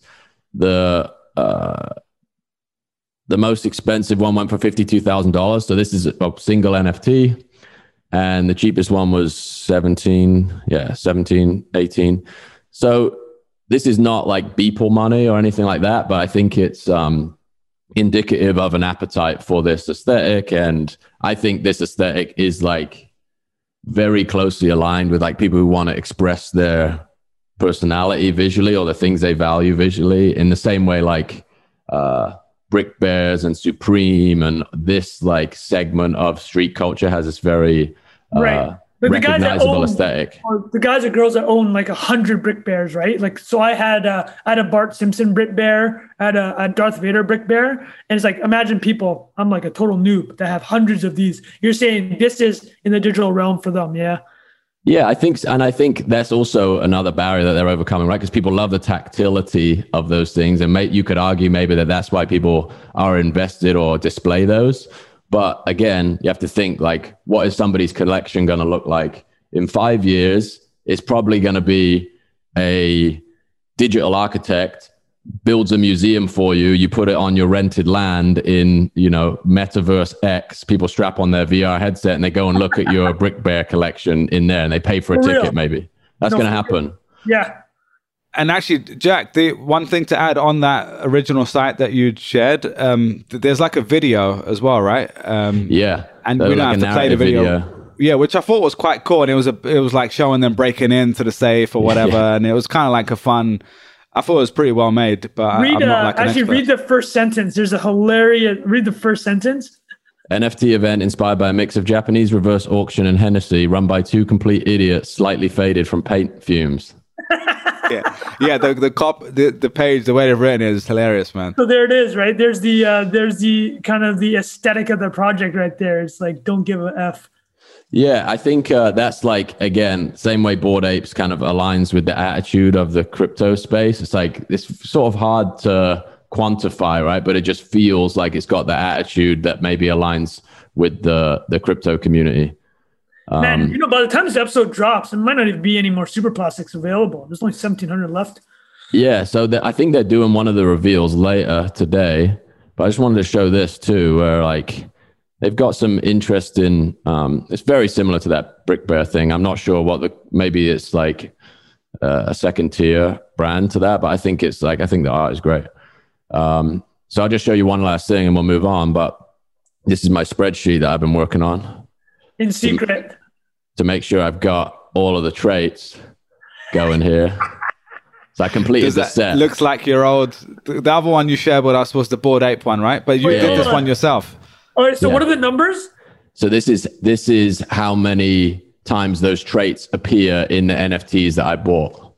The uh, the most expensive one went for fifty two thousand dollars. So this is a single NFT, and the cheapest one was seventeen. Yeah, 17, 18. So this is not like Beeple money or anything like that, but I think it's um, indicative of an appetite for this aesthetic. And I think this aesthetic is like very closely aligned with like people who want to express their personality visually or the things they value visually in the same way like uh, Brick Bears and Supreme and this like segment of street culture has this very uh, right the guys that own, aesthetic. The guys or girls that own like a hundred brick bears, right? Like, so I had uh, I had a Bart Simpson brick bear, I had a, a Darth Vader brick bear, and it's like imagine people. I'm like a total noob that have hundreds of these. You're saying this is in the digital realm for them, yeah? Yeah, I think, and I think that's also another barrier that they're overcoming, right? Because people love the tactility of those things, and may, you could argue maybe that that's why people are invested or display those. But again, you have to think like, what is somebody's collection going to look like in five years? It's probably going to be a digital architect builds a museum for you you put it on your rented land in you know metaverse x people strap on their vr headset and they go and look at your brick bear collection in there and they pay for a For ticket real? maybe that's No, going to happen Yeah. And actually, Jack, the one thing to add on that original site that you shared, um, th- there's like a video as well, right? Um, yeah and we don't like have to play the narrative video. Yeah, which I thought was quite cool, and it was a, it was like showing them breaking into the safe or whatever, Yeah. and it was kind of like a fun. I thought it was pretty well made, but Read I'm not uh, like an actually expert. read the first sentence. There's a hilarious read the first sentence. NFT event inspired by a mix of Japanese reverse auction and Hennessy, run by two complete idiots, slightly faded from paint fumes. yeah, yeah. The the cop, the, the page, the way they've written it is hilarious, man. So there it is, right? There's the uh, there's the kind of the aesthetic of the project right there. It's like don't give a f. Yeah, I think uh, that's like again, same way Bored Apes kind of aligns with the attitude of the crypto space. It's like it's sort of hard to quantify, right? But it just feels like it's got the attitude that maybe aligns with the the crypto community. Man, Um, you know, by the time this episode drops, there might not even be any more super plastics available. There's only 1,700 left. Yeah, so the, I think they're doing one of the reveals later today, but I just wanted to show this too, where like they've got some interesting. Um, it's very similar to that Brick Bear thing. I'm not sure what the maybe it's like uh, a second tier brand to that, but I think it's like I think the art is great. Um, so I'll just show you one last thing and we'll move on. But this is my spreadsheet that I've been working on In secret. To make sure I've got all of the traits going here. So I completed Does the that set. looks like your old? The, the other one you shared with us was the Bored Ape one, right? But you Oh, yeah, did this yeah. one yourself. All right, so Yeah. what are the numbers? So this is this is how many times those traits appear in the NFTs that I bought.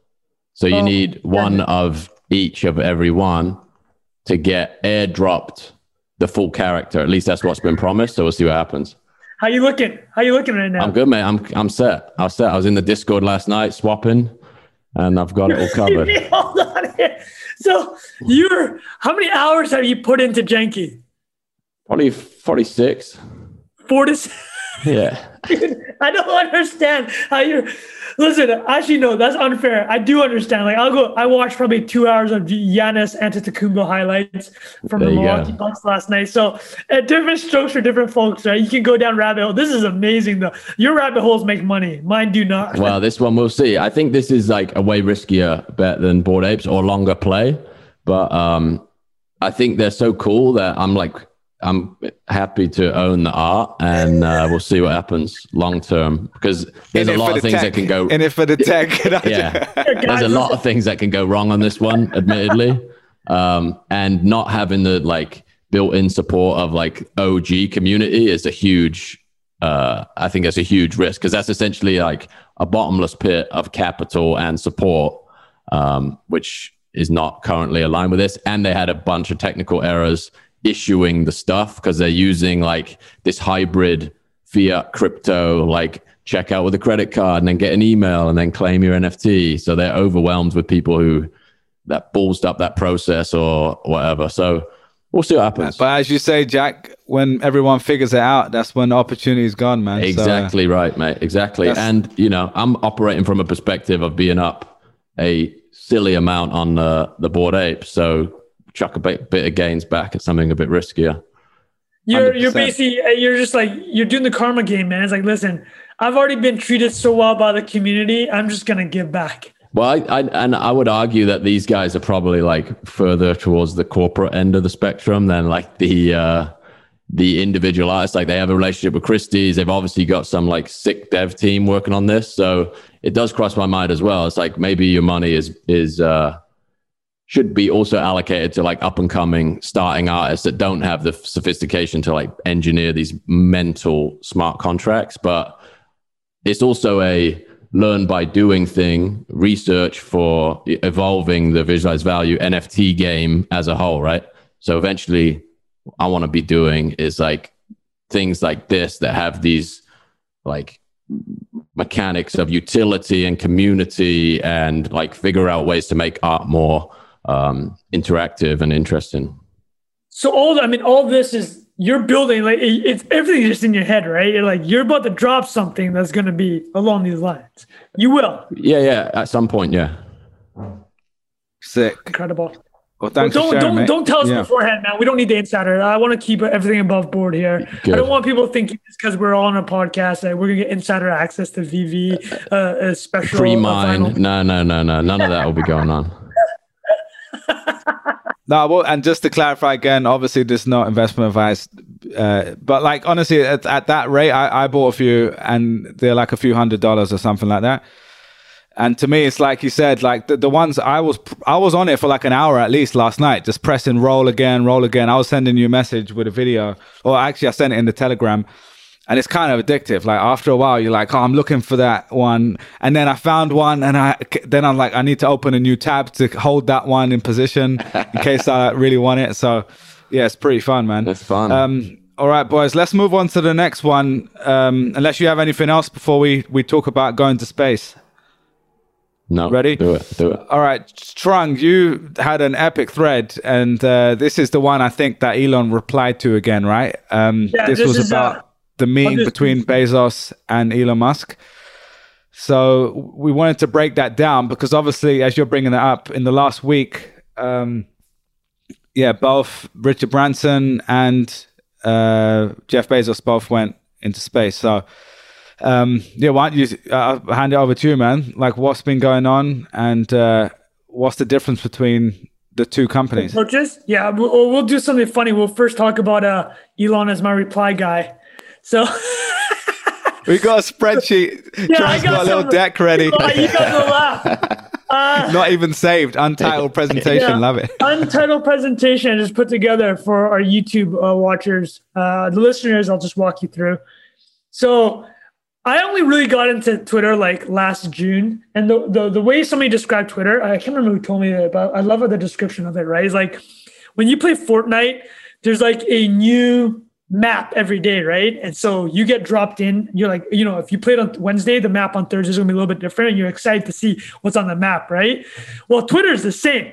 So you Oh, need one of each of every one to get airdropped the full character. At least that's what's been promised. So we'll see what happens. How you looking? How you looking right now? I'm good, mate. I'm I'm set. I'm set. I was in the Discord last night swapping, and I've got it all covered. Hold on here. So you're how many hours have you put into Janky? Probably 46. Four to six. Yeah. I don't understand how you're. Listen, actually, no, that's unfair. I do understand. Like, I'll go. I watched probably two hours of Giannis Antetokounmpo highlights from There the go. Milwaukee Bucks last night. So, uh, different strokes for different folks, right? You can go down rabbit hole. This is amazing, though. Your rabbit holes make money. Mine do not. Well, this one we'll see. I think this is like a way riskier bet than Bored Apes or longer play, but um, I think they're so cool that I'm like I'm happy to own the art, and uh, we'll see what happens long term because there's a lot of things tech. that can go. In it for the tech. Yeah, there's a lot of things that can go wrong on this one, admittedly, um, and not having the like built-in support of like OG community is a huge. Uh, I think that's a huge risk because that's essentially like a bottomless pit of capital and support, um, which is not currently aligned with this. And they had a bunch of technical errors issuing the stuff because they're using like this hybrid fiat crypto, like check out with a credit card and then get an email and then claim your NFT. So they're overwhelmed with people who that ballsed up that process or whatever. So we'll see what happens. But as you say, Jack, when everyone figures it out, that's when the opportunity is gone, man. So, uh, Exactly right, mate. Exactly. And, you know, I'm operating from a perspective of being up a silly amount on the, the Bored Ape. So chuck a bit, bit of gains back at something a bit riskier. You're you're basically uh, you're just like you're doing the karma game, man. It's like, listen, I've already been treated so well by the community. I'm just gonna give back. Well, I, I and I would argue that these guys are probably like further towards the corporate end of the spectrum than like the uh, the individual artists. Like they have a relationship with Christie's. They've obviously got some like sick dev team working on this. So it does cross my mind as well. It's like maybe your money is is uh, should be also allocated to like up and coming starting artists that don't have the sophistication to like engineer these mental smart contracts, but it's also a learn by doing thing, research for evolving the Visualize Value NFT game as a whole, right? So eventually, I want to be doing is like things like this that have these like mechanics of utility and community and like figure out ways to make art more um, interactive and interesting. So all I mean, all this is you're building like it- it's everything's just in your head, right? You're like you're about to drop something that's going to be along these lines. You will. Yeah, yeah. At some point, yeah. Sick. Incredible. Well, thanks don't for sharing, don't mate. don't tell us Yeah. beforehand, man. We don't need the insider. I want to keep everything above board here. Good. I don't want people thinking it's because we're all on a podcast that we're gonna get insider access to VV, uh, a special uh, Pre-mine. final. No, no, no, no. None of that will be going on. No, well, and just to clarify again, obviously this is not investment advice, uh, but like honestly, at, at that rate, I, I bought a few, and they're like a few hundred dollars or something like that. And to me, it's like you said, like the, the ones I was I was on it for like an hour at least last night, just pressing roll again, roll again. I was sending you a message with a video, or actually I sent it in the Telegram, and it's kind of addictive. Like after a while, you're like, oh, I'm looking for that one, and then I found one, and I then I'm like, I need to open a new tab to hold that one in position in case I really want it. So yeah, it's pretty fun, man. That's fun. Um, all right, boys, let's move on to the next one. Um, unless you have anything else before we we talk about going to space. No. Ready? Do it. Do it. All right, Trung, you had an epic thread, and uh, this is the one I think that Elon replied to again, right? Um, Yeah, this, this was is, about uh, the meeting between Bezos and Elon Musk. So we wanted to break that down because obviously, as you're bringing that up, in the last week, um, yeah, both Richard Branson and uh, Jeff Bezos both went into space. So um, yeah, why don't you uh, hand it over to you, man? Like, what's been going on, and uh, what's the difference between the two companies? Yeah, we'll, we'll do something funny. We'll first talk about uh, Elon as my reply guy. So We got a spreadsheet. Yeah, I Trent's got, a little some- deck ready. you guys will laugh. Uh, Not even saved. Untitled presentation. Yeah. Love it. untitled presentation I just put together for our YouTube uh, watchers. Uh, the listeners, I'll just walk you through. So I only really got into Twitter like last June, and the the, the way somebody described Twitter, I can't remember who told me that, but I love the description of it. Right, it's like when you play Fortnite, there's like a new map every day, right? And so you get dropped in. You're like, you know, if you played on Wednesday, the map on Thursday is gonna be a little bit different, and you're excited to see what's on the map, right? Well, Twitter is the same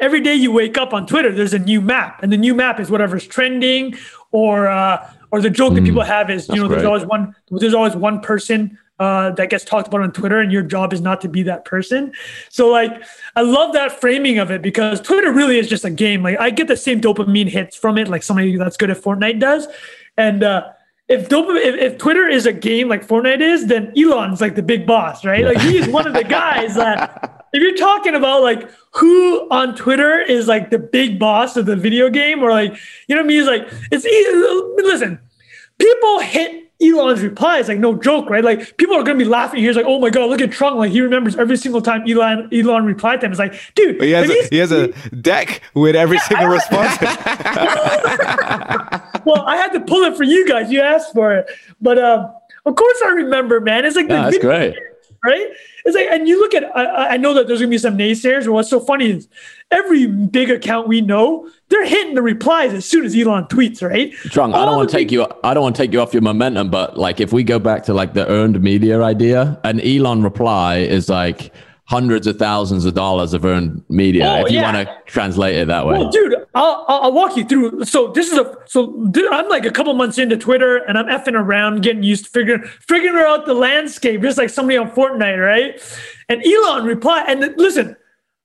every day you wake up on Twitter, there's a new map, and the new map is whatever's trending, or uh, or the joke that people have is you know there's great. always one there's always one person uh, that gets talked about on Twitter, and your job is not to be that person. So like I love that framing of it because Twitter really is just a game. Like I get the same dopamine hits from it, like somebody that's good at Fortnite does, and. uh if dopamine, if, if Twitter is a game like Fortnite is, then Elon's like the big boss, right? Like he is one of the guys that if you're talking about like who on Twitter is like the big boss of the video game, or like you know what I mean? It's like it's e- listen, people hit Elon's reply is like no joke, right? Like people are gonna be laughing. He's like, oh my god, look at Trung, like he remembers every single time Elon Elon replied to him. It's like, dude, He has, a, he has a deck with every single response. well, I had to pull it for you guys. You asked for it, but um, of course I remember, man. It's like the that's video great. Right? It's like, and you look at, I, I know that there's gonna be some naysayers, but what's so funny is every big account we know, they're hitting the replies as soon as Elon tweets, right? Trung, I don't want to take you. I don't want to take you off your momentum, but like if we go back to like the earned media idea, an Elon reply is like hundreds of thousands of dollars of earned media. Oh, if you yeah. want to translate it that way, Well, dude, I'll, I'll walk you through. So this is a so dude, I'm like a couple months into Twitter, and I'm effing around, getting used to figuring figuring out the landscape, just like somebody on Fortnite, right? And Elon replied, and listen,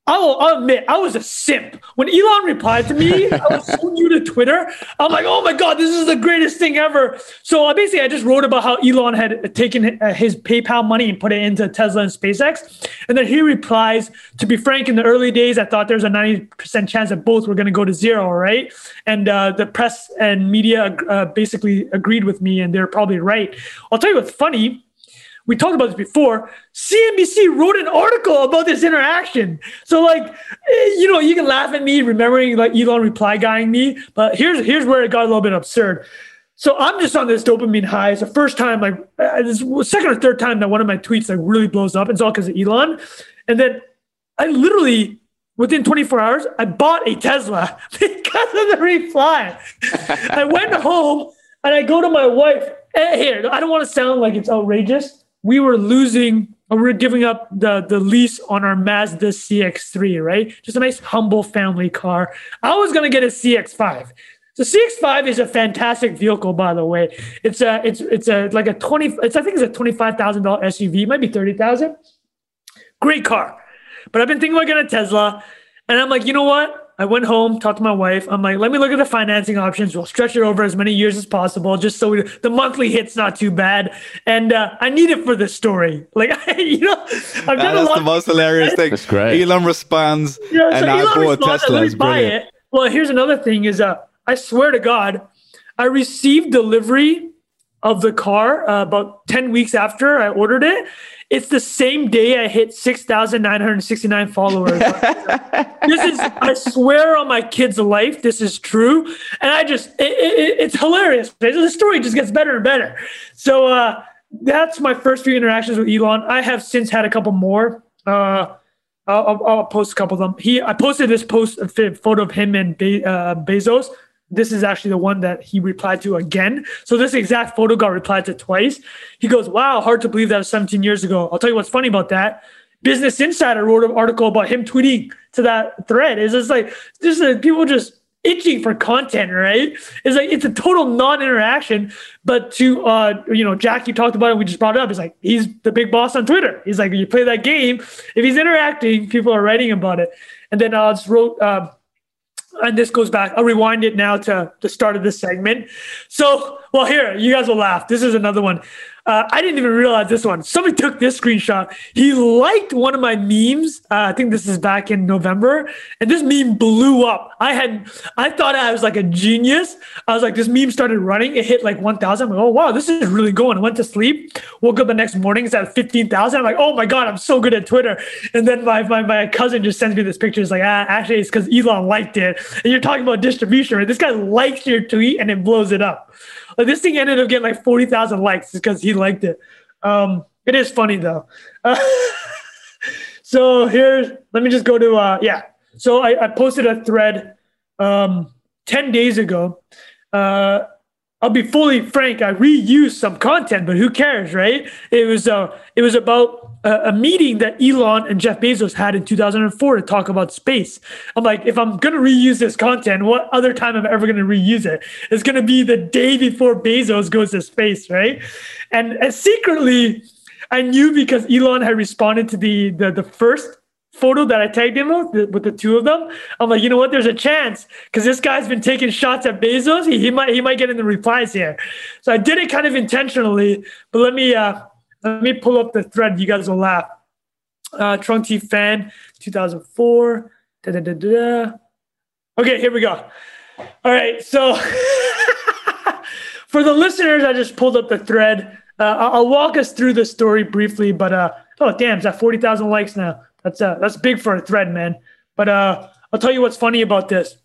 I will I'll admit I was a simp when Elon replied to me. I was so new to Twitter. I'm like, oh my god, this is the greatest thing ever. So I basically I just wrote about how Elon had taken uh, his PayPal money and put it into Tesla and SpaceX, and then he replies, to be frank, in the early days I thought there's a 90% chance that both were going to go to zero, right? And uh, the press and media uh, basically agreed with me, and they're probably right. I'll tell you what's funny we talked about this before. CNBC wrote an article about this interaction. So, like, eh, you know, you can laugh at me remembering like Elon reply guying me, but here's here's where it got a little bit absurd. So I'm just on this dopamine high. It's the first time, like, uh, this second or third time that one of my tweets like really blows up. It's all because of Elon. And then I literally within 24 hours, I bought a Tesla because of the reply. I went home and I go to my wife. "Eh, Here, I don't want to sound like it's outrageous. We were losing, or we were giving up the, the lease on our Mazda CX3, right? Just a nice, humble family car. I was going to get a CX5. The CX5 is a fantastic vehicle, by the way. It's a it's it's a like a twenty. It's I think it's a twenty five thousand dollar SUV. It might be thirty thousand. Great car, but I've been thinking about getting a Tesla, and I'm like, you know what? I went home, talked to my wife. I'm like, let me look at the financing options. We'll stretch it over as many years as possible, just so we, the monthly hit's not too bad. And uh, I need it for this story. Like, you know, I've done that's a lot. the most hilarious thing. That's great. Elon responds, Yeah, and so I Elon bought a responds, Tesla. let me buy it. Well, here's another thing: is uh, I swear to God, I received delivery of the car uh, about ten weeks after I ordered it. It's the same day I hit six thousand nine hundred sixty-nine followers. this is, I swear on my kid's life, this is true, and I just, it, it, it's hilarious. The story just gets better and better. So uh, that's my first few interactions with Elon. I have since had a couple more. Uh, I'll, I'll, post a couple of them. He, I posted this post a photo of him and Be- uh, Bezos. This is actually the one that he replied to again. So this exact photo got replied to twice. He goes, "Wow, hard to believe that was 17 years ago." I'll tell you what's funny about that. Business Insider wrote an article about him tweeting to that thread. It's just like this is people just itching for content, right? It's like it's a total non-interaction. But to uh, you know, Jack, you talked about it. We just brought it up. It's like he's the big boss on Twitter. He's like, you play that game. If he's interacting, people are writing about it. And then I just wrote. Uh, and this goes back. I'll rewind it now to the start of this segment. So, well, here you guys will laugh. This is another one. Uh, I didn't even realize this one. Somebody took this screenshot. He liked one of my memes. Uh, I think this is back in November, and this meme blew up. I had, I thought I was like a genius. I was like, this meme started running. It hit like 1,000. I'm like, oh wow, this is really going. I went to sleep. Woke up the next morning. It's at 15,000. I'm like, oh my god, I'm so good at Twitter. And then my my, my cousin just sends me this picture. It's like, ah, actually, it's because Elon liked it. And you're talking about distribution, right? This guy likes your tweet and it blows it up. Like this thing ended up getting like 40,000 likes because he liked it. Um, it is funny though. Uh, so here, let me just go to, uh, yeah. So I, I posted a thread um, 10 days ago. Uh, I'll be fully frank. I reused some content, but who cares, right? It was uh, it was about a, meeting that Elon and Jeff Bezos had in 2004 to talk about space. I'm like, if I'm gonna reuse this content, what other time am I ever gonna reuse it? It's gonna be the day before Bezos goes to space, right? And, and secretly, I knew because Elon had responded to the the, the first photo that I tagged him with, with the two of them. I'm like, you know what? There's a chance because this guy's been taking shots at Bezos. He, he might he might get in the replies here. So I did it kind of intentionally. But let me uh let me pull up the thread. You guys will laugh. Uh, Trung Phan 2004. Da, da, da. Okay, here we go. All right, so for the listeners, I just pulled up the thread. Uh, I'll walk us through the story briefly, but uh, oh damn, it's at forty thousand likes now. That's uh, that's big for a thread, man. But uh, I'll tell you what's funny about this.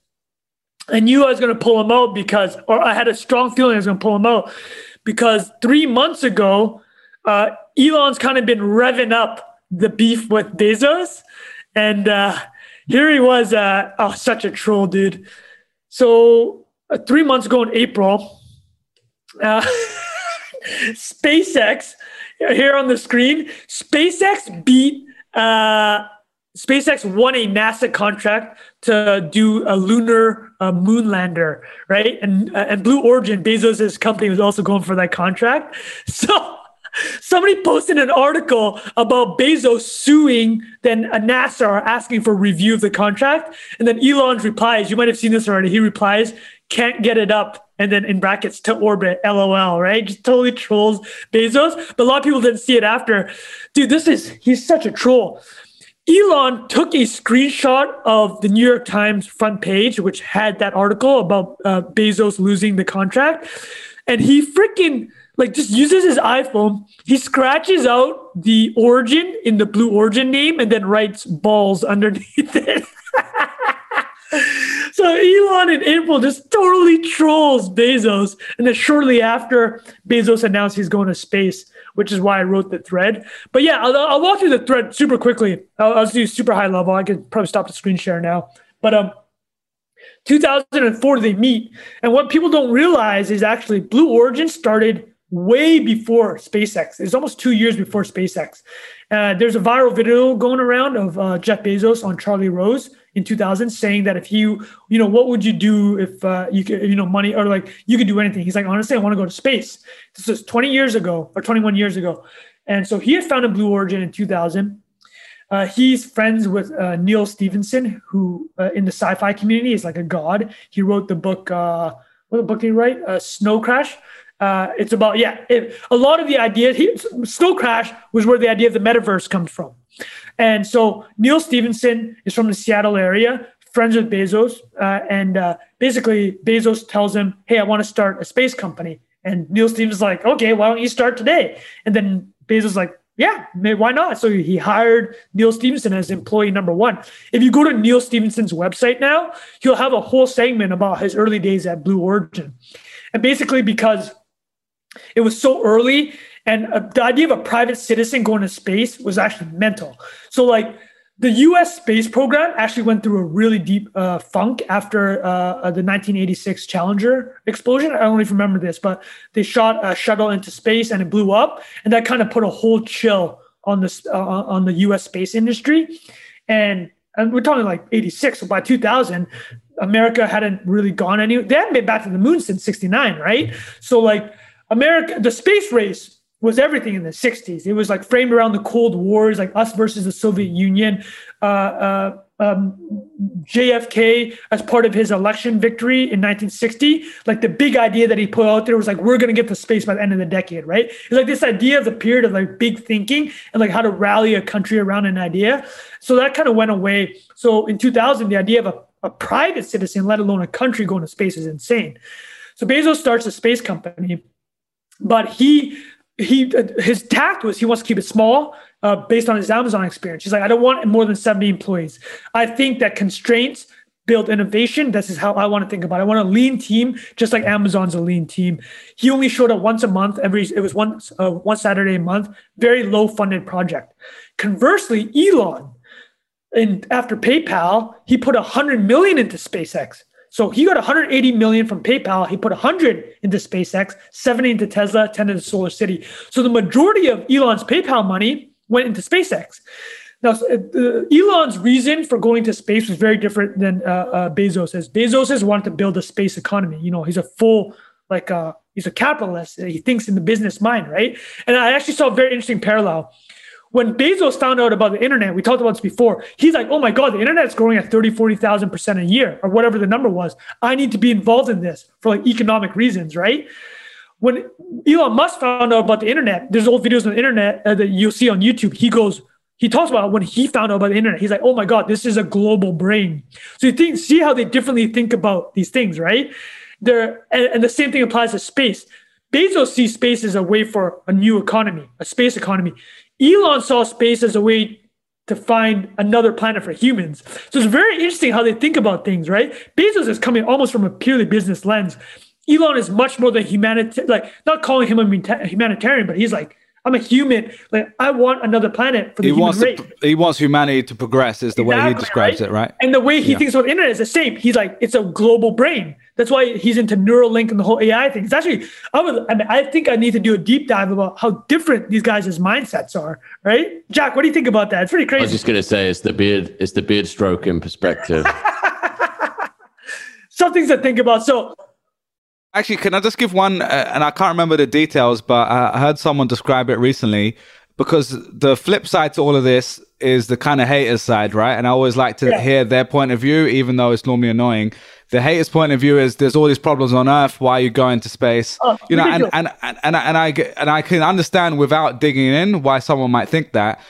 I knew I was going to pull him out because, or I had a strong feeling I was going to pull him out because three months ago, uh, Elon's kind of been revving up the beef with Bezos, and uh, here he was. Uh, oh, such a troll, dude. So uh, three months ago in April, uh, SpaceX here on the screen. SpaceX beat. Uh, SpaceX won a NASA contract to do a lunar uh, moon lander, right? And uh, and Blue Origin, Bezos' company, was also going for that contract. So somebody posted an article about Bezos suing then a NASA asking for review of the contract, and then Elon replies. You might have seen this already. He replies, "Can't get it up." And then in brackets to orbit, lol, right? Just totally trolls Bezos. But a lot of people didn't see it after. Dude, this is, he's such a troll. Elon took a screenshot of the New York Times front page, which had that article about uh, Bezos losing the contract, and he freaking like just uses his iPhone. He scratches out the origin in the Blue Origin name and then writes balls underneath it. so Elon in April just totally trolls Bezos, and then shortly after Bezos announced he's going to space, which is why I wrote the thread. But yeah, I'll, I'll walk through the thread super quickly. I'll, I'll do super high level. I could probably stop the screen share now, but um. 2004 they meet and what people don't realize is actually blue origin started way before SpaceX. It's almost two years before SpaceX. Uh, there's a viral video going around of uh, Jeff Bezos on Charlie Rose in 2000 saying that if you, you know, what would you do if uh, you could, you know, money or like you could do anything. He's like, honestly, I want to go to space. This was 20 years ago or 21 years ago. And so he had founded Blue Origin in 2000. Uh, he's friends with uh, Neal Stephenson, who uh, in the sci-fi community is like a god. He wrote the book. Uh, what book did he write? Uh, Snow Crash. Uh, it's about yeah. It, a lot of the ideas. He, Snow Crash was where the idea of the metaverse comes from, and so Neal Stephenson is from the Seattle area, friends with Bezos, and basically Bezos tells him, "Hey, I want to start a space company." And Neal Stephenson's like, "Okay, why don't you start today?" And then Bezos like, yeah, why not? So he hired Neal Stephenson as employee number one. If you go to Neal Stephenson's website now, he'll have a whole segment about his early days at Blue Origin. And basically, because it was so early, and uh, the idea of a private citizen going to space was actually mental. So, like, the U.S. space program actually went through a really deep uh, funk after uh, uh the 1986 Challenger explosion. I don't you remember this, but they shot a shuttle into space and it blew up, and that kind of put a whole chill on this uh, on the U.S. space industry. And and we're talking like 86. So by 2000, America hadn't really gone anywhere. They hadn't been back to the moon since 69, right? So like America, the space race was everything in the 60s. It was like framed around the Cold Wars, like us versus the Soviet Union. Uh, uh, um, JFK, as part of his election victory in 1960, like the big idea that he put out there was like, we're going to get to space by the end of the decade, right? It's like this idea of the period of like big thinking and like how to rally a country around an idea. So that kind of went away. So in 2000, the idea of a, a private citizen, let alone a country going to space, is insane. So Bezos starts a space company, but he he his tact was he wants to keep it small uh, based on his Amazon experience. He's like, I don't want more than 70 employees. I think that constraints build innovation. This is how I want to think about it. I want a lean team, just like Amazon's a lean team. He only showed up once a month. Every it was once uh, one Saturday a month. Very low funded project. Conversely, Elon, and after PayPal, he put a hundred million into SpaceX. So he got 180 million from PayPal. He put 100 into SpaceX, 70 into Tesla, 10 into Solar City. So the majority of Elon's PayPal money went into SpaceX. Now, uh, Elon's reason for going to space was very different than uh, uh, Bezos's. Bezos wanted to build a space economy. You know, he's a full like uh, he's a capitalist. He thinks in the business mind, right? And I actually saw a very interesting parallel when Bezos found out about the internet, we talked about this before, he's like, oh my God, the internet's growing at 30, 40,000% a year or whatever the number was. I need to be involved in this for like economic reasons, right? When Elon Musk found out about the internet, there's old videos on the internet uh, that you'll see on YouTube. He goes, he talks about when he found out about the internet. He's like, oh my God, this is a global brain. So you think, see how they differently think about these things, right? There, and, and the same thing applies to space. Bezos sees space as a way for a new economy, a space economy. Elon saw space as a way to find another planet for humans. So it's very interesting how they think about things, right? Bezos is coming almost from a purely business lens. Elon is much more than humanitarian, like not calling him a humanitarian, but he's like, I'm a human. Like I want another planet for the he human wants race. To, he wants humanity to progress. Is the exactly, way he describes right? it, right? And the way he yeah. thinks about the internet is the same. He's like, it's a global brain. That's why he's into Neuralink and the whole AI thing. It's actually, I would, I mean, I think I need to do a deep dive about how different these guys' mindsets are. Right, Jack? What do you think about that? It's pretty crazy. I was just gonna say, it's the beard, it's the beard stroke in perspective. Some things to think about. So Actually, can I just give one? Uh, and I can't remember the details, but I heard someone describe it recently because the flip side to all of this is the kind of haters side, right? And I always like to yeah. hear their point of view, even though it's normally annoying. The haters' point of view is there's all these problems on Earth. Why are you going to space? Oh, you know, and, and, and, and, and I and I can understand without digging in why someone might think that.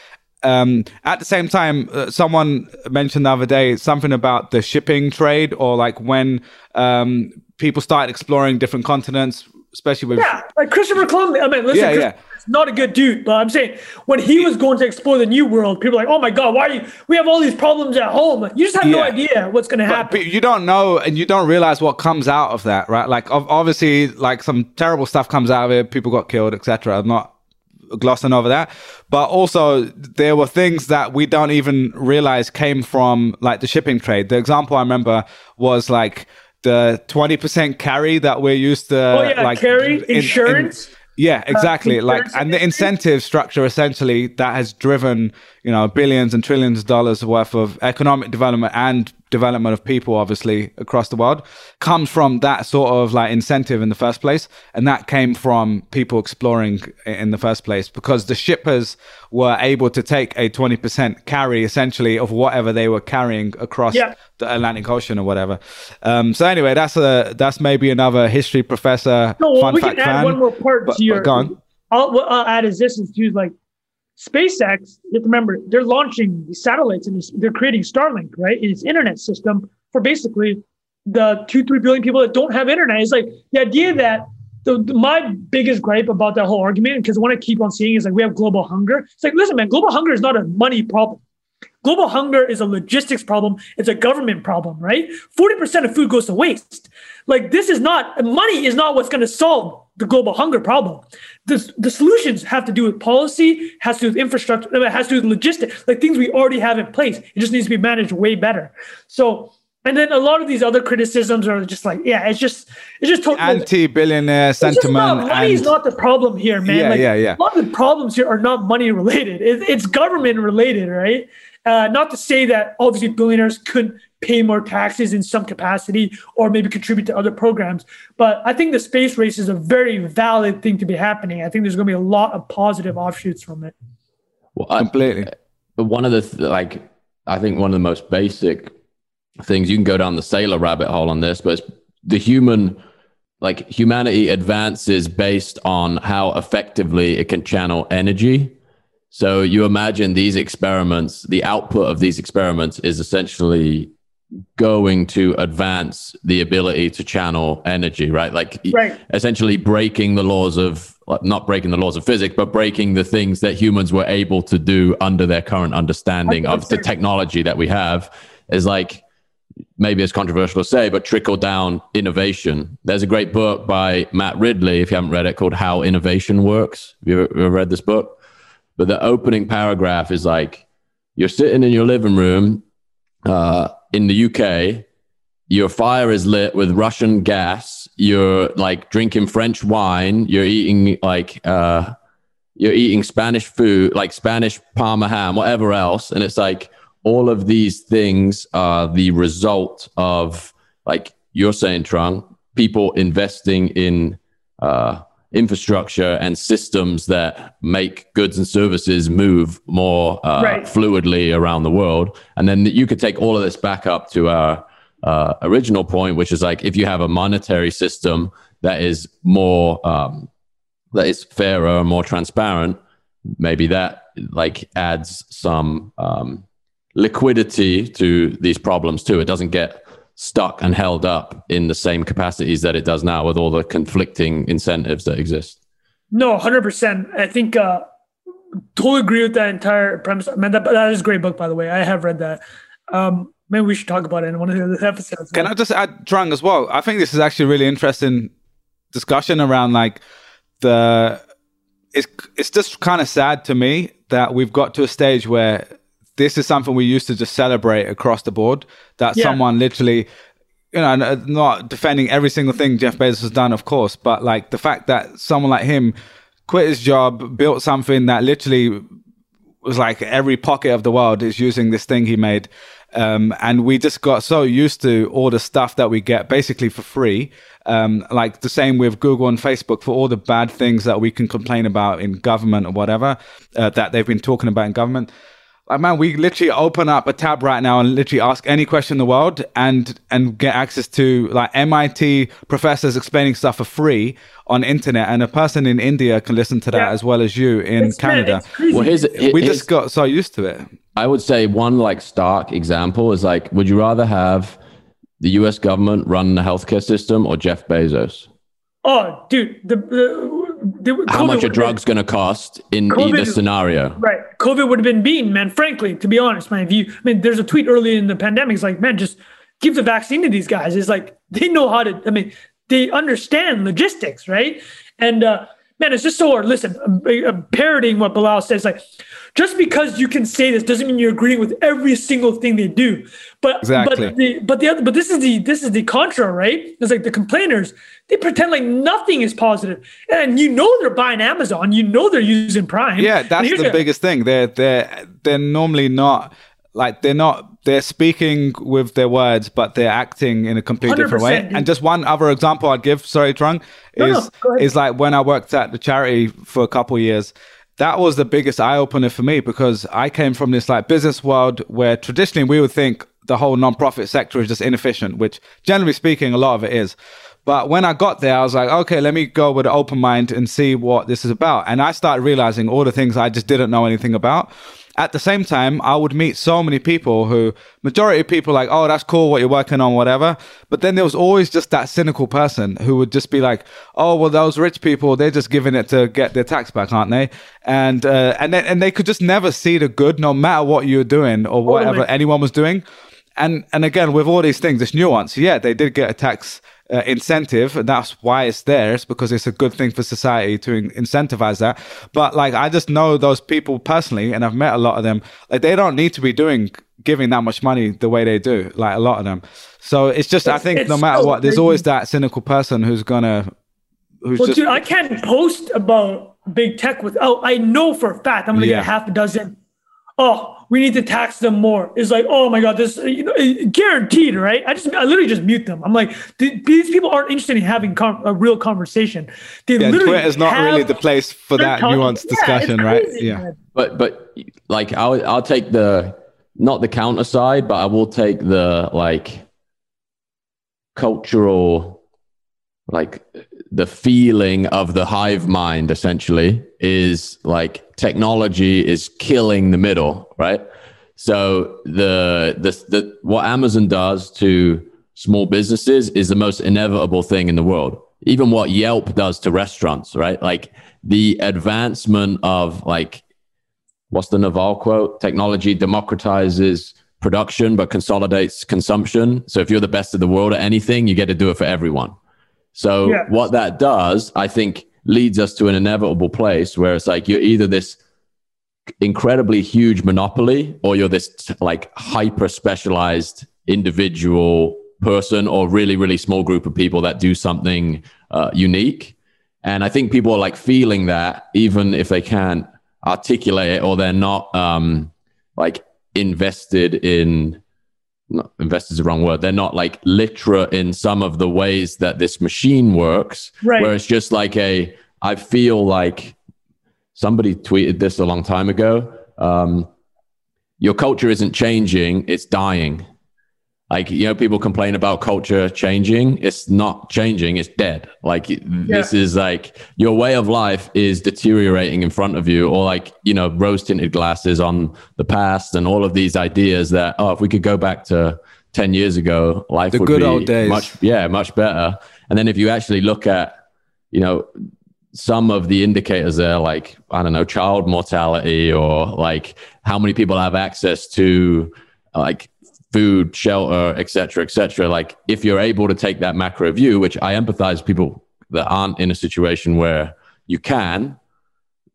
Um, at the same time, uh, someone mentioned the other day something about the shipping trade, or like when um, people started exploring different continents, especially with yeah, like Christopher Columbus. I mean, listen, yeah, yeah. not a good dude, but I'm saying when he was going to explore the new world, people are like, oh my god, why are you? We have all these problems at home. You just have yeah. no idea what's going to happen. But you don't know, and you don't realize what comes out of that, right? Like obviously, like some terrible stuff comes out of it. People got killed, etc. I'm not glossing over that. But also, there were things that we don't even realize came from like the shipping trade. The example I remember was like the 20% carry that we're used to oh, yeah, like carry in, insurance? In, yeah exactly. Uh, like and the incentive structure essentially that has driven you know billions and trillions of dollars worth of economic development and development of people obviously across the world comes from that sort of like incentive in the first place and that came from people exploring in the first place because the shippers were able to take a 20% carry essentially of whatever they were carrying across Yeah. the Atlantic Ocean or whatever. Um, so anyway, that's a that's maybe another history professor No, well, fun we fact can add fan. one more part But- to your. but go on. I'll, what I'll add is this: is to like SpaceX. You have to remember they're launching these satellites and they're creating Starlink, right? It's internet system for basically the two, three billion people that don't have internet. It's like the idea that the, the- my biggest gripe about that whole argument, because what I keep on seeing is like we have global hunger. It's like, listen, man, global hunger is not a money problem. Global hunger is a logistics problem. It's a government problem, right? 40% of food goes to waste. Like this is not money is not what's going to solve the global hunger problem. The, the solutions have to do with policy, has to do with infrastructure, it has to do with logistics, like things we already have in place. It just needs to be managed way better. So, and then a lot of these other criticisms are just like, yeah, it's just, it's just totally Anti-billionaire just not, sentiment money is not the problem here, man. Yeah, like, yeah, yeah. A lot of the problems here are not money related. It, it's government related, right? Uh, not to say that obviously billionaires couldn't pay more taxes in some capacity or maybe contribute to other programs, but I think the space race is a very valid thing to be happening. I think there's going to be a lot of positive offshoots from it. Well, I- completely. But one of the th- like i think one of the most basic things you can go down the Saylor rabbit hole on this but it's the human like humanity advances based on how effectively it can channel energy so you imagine these experiments the output of these experiments is essentially going to advance the ability to channel energy right? Like Right. essentially breaking the laws of not breaking the laws of physics but breaking the things that humans were able to do under their current understanding of the technology that we have is like maybe it's controversial to say but trickle down innovation. There's a great book by matt ridley if you haven't read it called how innovation works. Have you ever, ever read this book? But the opening paragraph is like you're sitting in your living room uh, in the UK, your fire is lit with Russian gas. You're like drinking French wine. You're eating like uh, you're eating Spanish food, like Spanish Parma ham, whatever else. And it's like all of these things are the result of like you're saying, Trung, people investing in uh, infrastructure and systems that make goods and services move more uh, Right. fluidly around the world. And then you could take all of this back up to our uh, original point, which is like if you have a monetary system that is more um, that is fairer, and more transparent, maybe that like adds some um, liquidity to these problems too. It doesn't get stuck and held up in the same capacities that it does now with all the conflicting incentives that exist. No, hundred percent. I think uh, totally agree with that entire premise. Man, that, that is a great book, by the way. I have read that. Um, maybe we should talk about it in one of the other episodes. Can I just add, Trung, as well? I think this is actually a really interesting discussion around like the. It's it's just kind of sad to me that we've got to a stage where this is something we used to just celebrate across the board. That Yeah. someone literally, you know, not defending every single thing Jeff Bezos has done, of course, but like the fact that someone like him quit his job, built something that literally was like every pocket of the world is using this thing he made. Um, and we just got so used to all the stuff that we get basically for free. Um, like the same with Google and Facebook for all the bad things that we can complain about in government or whatever uh, that they've been talking about in government. Like man, we literally open up a tab right now and literally ask any question in the world and and get access to like MIT professors explaining stuff for free on internet, and a person in India can listen to that Yeah. as well as you in It's- Canada. it's. Well, here's, we here's- just got so used to it. I would say one like stark example is like, would you rather have the U.S. government run the healthcare system or Jeff Bezos? oh, dude, the, the, How much a drug's going to cost in COVID either scenario? right? COVID would have been beaten, man. Frankly, to be honest, man. If you, I mean, there's a tweet early in the pandemic. It's like, man, just give the vaccine to these guys. It's like they know how to. I mean, they understand logistics, right? And uh, man, it's just so hard. Listen, I'm, I'm parroting what Bilal says. Like, just because you can say this doesn't mean you're agreeing with every single thing they do. But Exactly. but the but the other but this is the this is the contra, right? It's like the complainers they pretend like nothing is positive, and you know they're buying Amazon, you know they're using Prime. Yeah, that's the biggest thing. They're they're they're normally not like they're not they're speaking with their words, but they're acting in a completely different way. And just one other example I'd give, sorry, Trung, No, no, is—is like when I worked at the charity for a couple of years. That was the biggest eye opener for me because I came from this like business world where traditionally we would think the whole non-profit sector is just inefficient, which generally speaking, a lot of it is. But when I got there, I was like, okay, let me go with an open mind and see what this is about. And I started realizing all the things I just didn't know anything about. At the same time, I would meet so many people who, majority of people, like, oh, that's cool what you're working on, whatever. But then there was always just that cynical person who would just be like, oh, well, those rich people, they're just giving it to get their tax back, aren't they? And uh, and then, and they could just never see the good, no matter what you're doing or whatever anyone was doing. And and again, with all these things, it's nuance. Yeah, they did get a tax uh, incentive, and that's why it's there. It's because it's a good thing for society to in- incentivize that. But like, I just know those people personally, and I've met a lot of them. Like, they don't need to be doing giving that much money the way they do. Like a lot of them. So it's just, I think, no matter so what, there's always that cynical person who's gonna, who's Well, just dude, I can't post about big tech without. I know for a fact I'm to Yeah. get half a dozen. Oh, we need to tax them more. It's like, oh my god, this you know, eh, guaranteed, right? I just, I literally just mute them. I'm like, these people aren't interested in having con- a real conversation. They yeah, literally Twitter's not really the place for that talking- nuanced Yeah, it's discussion, right? crazy, Yeah. man. But but like I'll I'll take the not the counter side, but I will take the like cultural like the feeling of the hive mind essentially is like technology is killing the middle, right? So the the the what Amazon does to small businesses is the most inevitable thing in the world. Even what Yelp does to restaurants, right? Like the advancement of like what's the Naval quote? Technology democratizes production but consolidates consumption. So if you're the best of the world at anything, you get to do it for everyone. So Yeah. what that does, I think, leads us to an inevitable place where it's like you're either this incredibly huge monopoly or you're this like hyper specialized individual person or really really small group of people that do something uh, unique and i think people are like feeling that even if they can't articulate it or they're not um like invested in not is the wrong word they're not like literate in some of the ways that this machine works Right. where it's just like a i feel like somebody tweeted this a long time ago. Um, your culture isn't changing; it's dying. Like you know, people complain about culture changing. It's not changing; it's dead. Like this is like your way of life is deteriorating in front of you, or like you know, rose tinted glasses on the past, and all of these ideas that oh, if we could go back to ten years ago, life The would good be old days. much yeah, much better. And then if you actually look at you know some of the indicators there, like I don't know, child mortality or like how many people have access to like food, shelter, et cetera, et cetera. Like if you're able to take that macro view, which I empathize people that aren't in a situation where you can,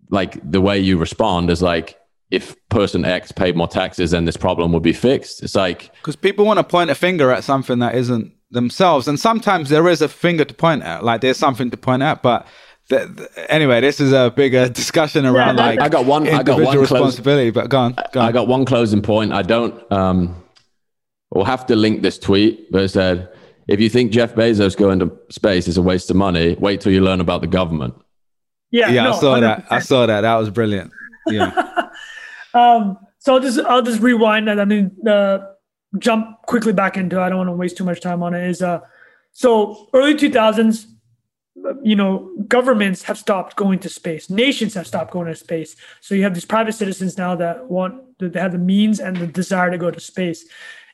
like the way you respond is like if person X paid more taxes, then this problem would be fixed. It's like because people want to point a finger at something that isn't themselves and sometimes there is a finger to point at like there's something to point at but th- th- anyway this is a bigger discussion around that- like I got one- I got individual one close- responsibility but go on, go on. I got one closing point. I don't. Um, we'll have to link this tweet, but it said, "If you think Jeff Bezos going to space is a waste of money, wait till you learn about the government." Yeah, yeah no, i saw that i saw that that was brilliant yeah Um, so I'll just I'll just rewind and I mean uh, jump quickly back into. it. I don't want to waste too much time on it. Is uh, so early two thousands, you know, governments have stopped going to space. Nations have stopped going to space. So you have these private citizens now that want that have the means and the desire to go to space.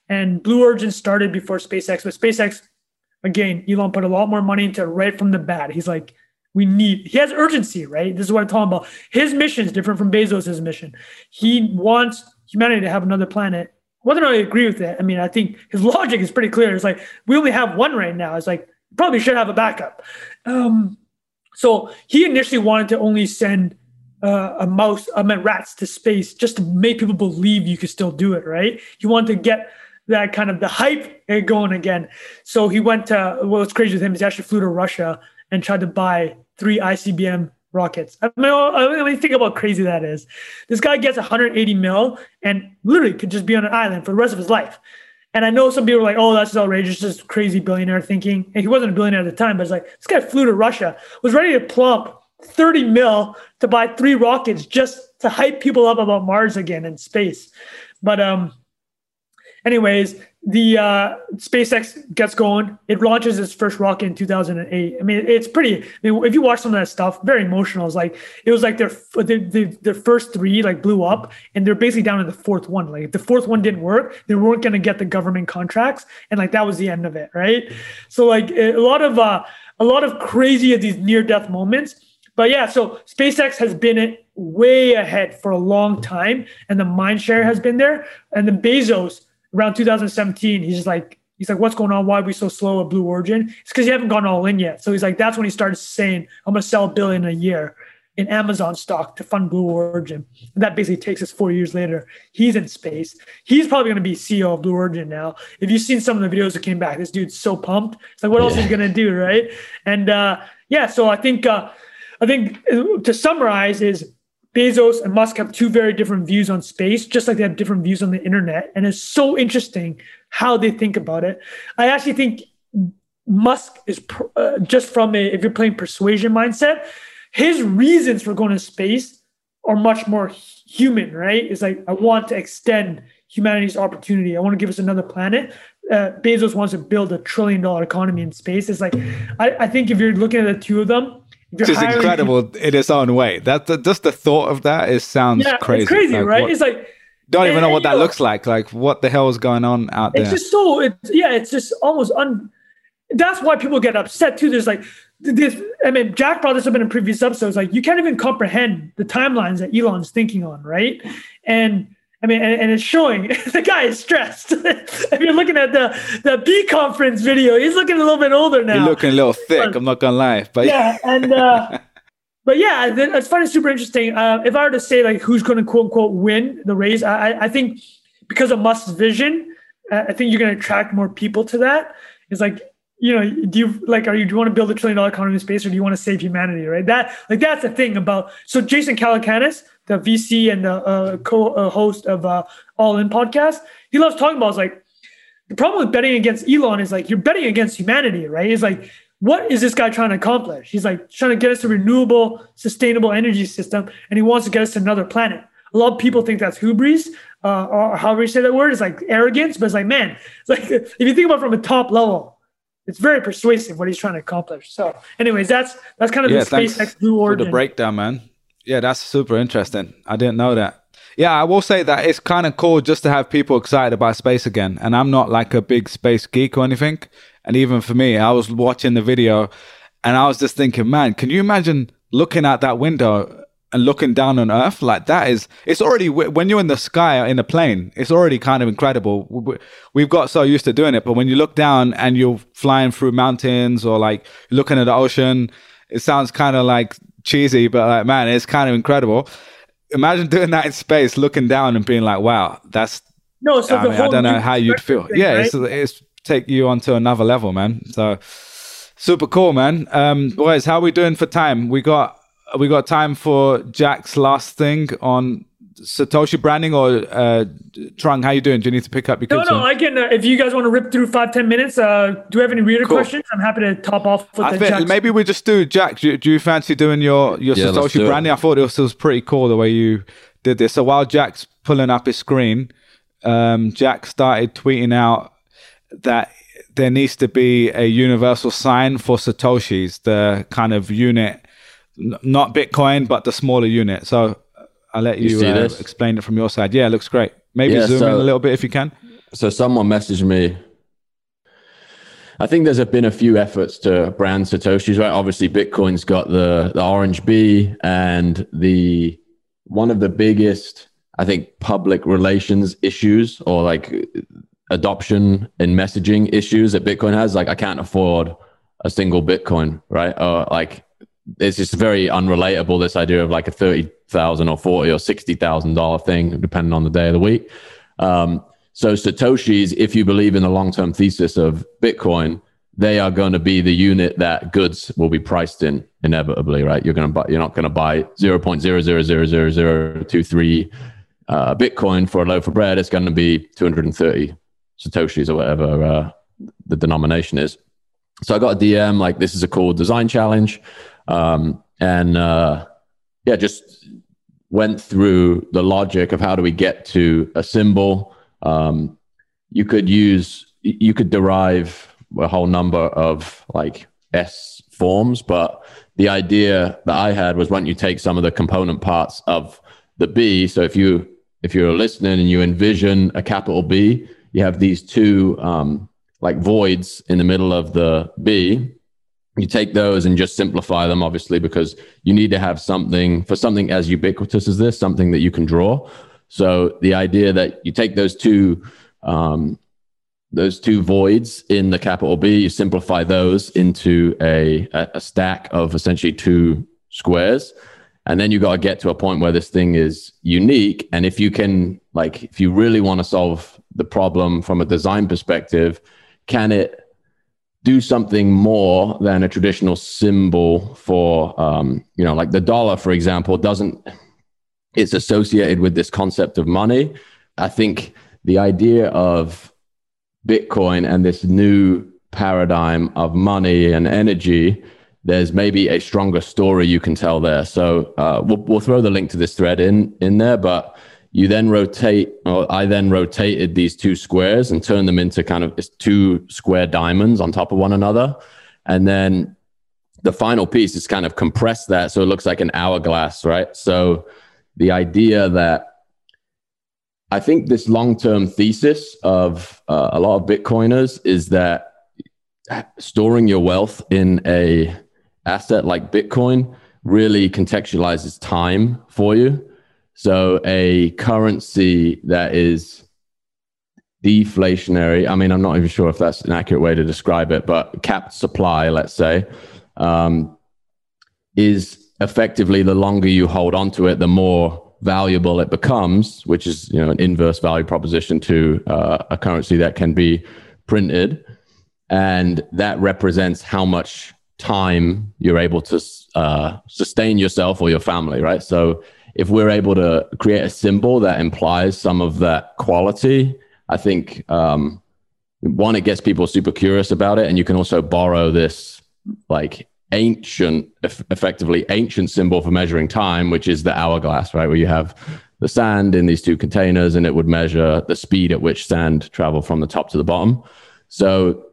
And Blue Origin started before SpaceX, but SpaceX, again, Elon put a lot more money into it right from the bat. He's like, we need, he has urgency, right? This is what I'm talking about. His mission is different from Bezos' mission. He wants humanity to have another planet. Whether or not I agree with it, I mean, I think his logic is pretty clear. It's like, we only have one right now. It's like, probably should have a backup. Um, so he initially wanted to only send uh, a mouse, I meant rats to space just to make people believe you could still do it, right? He wanted to get that kind of the hype going again. So he went to, what's crazy with him is he actually flew to Russia and tried to buy three ICBM rockets. I mean, I mean, think about crazy that is. This guy gets 180 mil and literally could just be on an island for the rest of his life. And I know some people are like, oh, that's outrageous, just crazy billionaire thinking. And he wasn't a billionaire at the time, but it's like this guy flew to Russia, was ready to plump 30 mil to buy three rockets just to hype people up about Mars again in space. But um, anyways, the uh, SpaceX gets going. It launches its first rocket in 2008. I mean, it's pretty. I mean, if you watch some of that stuff, very emotional. It's like it was like their their, their first three like blew up, and they're basically down to the fourth one. Like if the fourth one didn't work, they weren't going to get the government contracts, and like that was the end of it, right? So like a lot of uh, a lot of crazy of these near death moments. But yeah, so SpaceX has been way ahead for a long time, and the mindshare has been there, and the Bezos around 2017, he's just like, he's like, what's going on? Why are we so slow at Blue Origin? It's because you haven't gone all in yet. So he's like, that's when he started saying, I'm going to sell a billion a year in Amazon stock to fund Blue Origin. And that basically takes us four years later. He's in space. He's probably going to be CEO of Blue Origin now. If you've seen some of the videos that came back, this dude's so pumped. It's like, what else yeah. is he going to do, right? And uh, yeah, so I think uh, I think uh, to summarize is Bezos and Musk have two very different views on space, just like they have different views on the internet. And it's so interesting how they think about it. I actually think Musk is uh, just from a, if you're playing persuasion mindset, his reasons for going to space are much more human, right? It's like, I want to extend humanity's opportunity. I want to give us another planet. Uh, Bezos wants to build a trillion dollar economy in space. It's like, I, I think if you're looking at the two of them, which is incredible in its own way. That the, just the thought of that is sounds yeah, crazy. It's crazy, like, right? What, it's like don't even know what that looks like. Like what the hell is going on out there? It's just so. It's yeah. It's just almost un. That's why people get upset too. There's like this. I mean, Jack brought this up in a previous episode. It's like you can't even comprehend the timelines that Elon's thinking on, right? And I mean, and, and, it's showing the guy is stressed. if you're looking at the the B conference video, he's looking a little bit older now. He's looking a little thick. I'm not gonna lie, but yeah, and uh, but yeah, it's funny, super interesting. Uh, if I were to say like who's going to quote unquote win the race, I, I think because of Musk's vision, uh, I think you're going to attract more people to that. It's like you know, do you like, are you, do you want to build a trillion dollar economy in space or do you want to save humanity? Right. That, like, that's the thing about, so Jason Calacanis, the VC and the uh, co-host of uh, All In podcast, he loves talking about is like, the problem with betting against Elon is like, you're betting against humanity, right? It's like, what is this guy trying to accomplish? He's like trying to get us a renewable, sustainable energy system, and he wants to get us to another planet. A lot of people think that's hubris, uh, or however you say that word, is like arrogance, but it's like, man, it's like if you think about it from a top level, it's very persuasive what he's trying to accomplish. So, anyways, that's that's kind of yeah, the SpaceX Blue Origin. For the breakdown, man. Yeah, that's super interesting. I didn't know that. Yeah, I will say that it's kind of cool just to have people excited about space again. And I'm not like a big space geek or anything. And even for me, I was watching the video and I was just thinking, man, can you imagine looking out that window and looking down on Earth like that is it's already when you're in the sky in a plane, it's already kind of incredible. We've got so used to doing it, but when you look down and you're flying through mountains or like looking at the ocean, it sounds kind of like cheesy, but like man, it's kind of incredible. Imagine doing that in space, looking down and being like, "Wow, that's." No, so I, mean, I don't know how you'd feel. Thing, yeah, right? it's, it's take you onto another level, man. So super cool, man. Um, boys, how are we doing for time? We got we got time for Jack's last thing on Satoshi branding or uh, Trung? How you doing? Do you need to pick up your No, no, I can. Uh, if you guys want to rip through five ten minutes, uh, do you have any reader cool. questions? I'm happy to top off with I the think maybe we just do Jack. Do, do, you fancy doing your your yeah, Satoshi branding? I thought it was, it was pretty cool the way you did this. So while Jack's pulling up his screen, um, Jack started tweeting out that there needs to be a universal sign for Satoshis, the kind of unit not Bitcoin, but the smaller unit. So I'll let you, you uh, explain it from your side. Yeah, it looks great. Maybe yeah, zoom so, in a little bit if you can. So someone messaged me. I think there's been a few efforts to brand Satoshis, right? Obviously, Bitcoin's got the the orange B and the one of the biggest, I think, public relations issues or like adoption and messaging issues that Bitcoin has. Like, I can't afford a single Bitcoin, right? Or like it's just very unrelatable. This idea of like a thirty thousand or forty or sixty thousand dollar thing, depending on the day of the week. Um, so satoshis, if you believe in the long term thesis of Bitcoin, they are going to be the unit that goods will be priced in inevitably, right? You're going to buy, you're not going to buy 0.00000023 uh, Bitcoin for a loaf of bread. It's going to be 230 Satoshis or whatever uh, the denomination is. So I got a DM like, this is a cool design challenge. Um, and uh, yeah, just went through the logic of how do we get to a symbol. Um, you could use, you could derive a whole number of like S forms, but the idea that I had was when you take some of the component parts of the B. So if you if you're listening and you envision a capital B, you have these two um, like voids in the middle of the B. You take those and just simplify them, obviously, because you need to have something for something as ubiquitous as this, something that you can draw. So the idea that you take those two um, those two voids in the capital B, you simplify those into a, a stack of essentially two squares. And then you got to get to a point where this thing is unique. And if you can, like, if you really want to solve the problem from a design perspective, can it do something more than a traditional symbol for, um, you know, like the dollar, for example, doesn't, it's associated with this concept of money. I think the idea of Bitcoin and this new paradigm of money and energy, there's maybe a stronger story you can tell there. So uh, we'll, we'll throw the link to this thread in in there, but you then rotate, or I then rotated these two squares and turned them into kind of two square diamonds on top of one another, and then the final piece is kind of compress that so it looks like an hourglass, right? So the idea that I think this long term thesis of uh, a lot of Bitcoiners is that storing your wealth in a asset like Bitcoin really contextualizes time for you. So a currency that is deflationary. I mean, I'm not even sure if that's an accurate way to describe it, but capped supply, let's say, um, is effectively the longer you hold on to it, the more valuable it becomes, which is you know an inverse value proposition to uh, a currency that can be printed, and that represents how much time you're able to uh, sustain yourself or your family, right? So if we're able to create a symbol that implies some of that quality, I think um, one it gets people super curious about it, and you can also borrow this like ancient, effectively ancient symbol for measuring time, which is the hourglass, right? Where you have the sand in these two containers and it would measure the speed at which sand travel from the top to the bottom. So,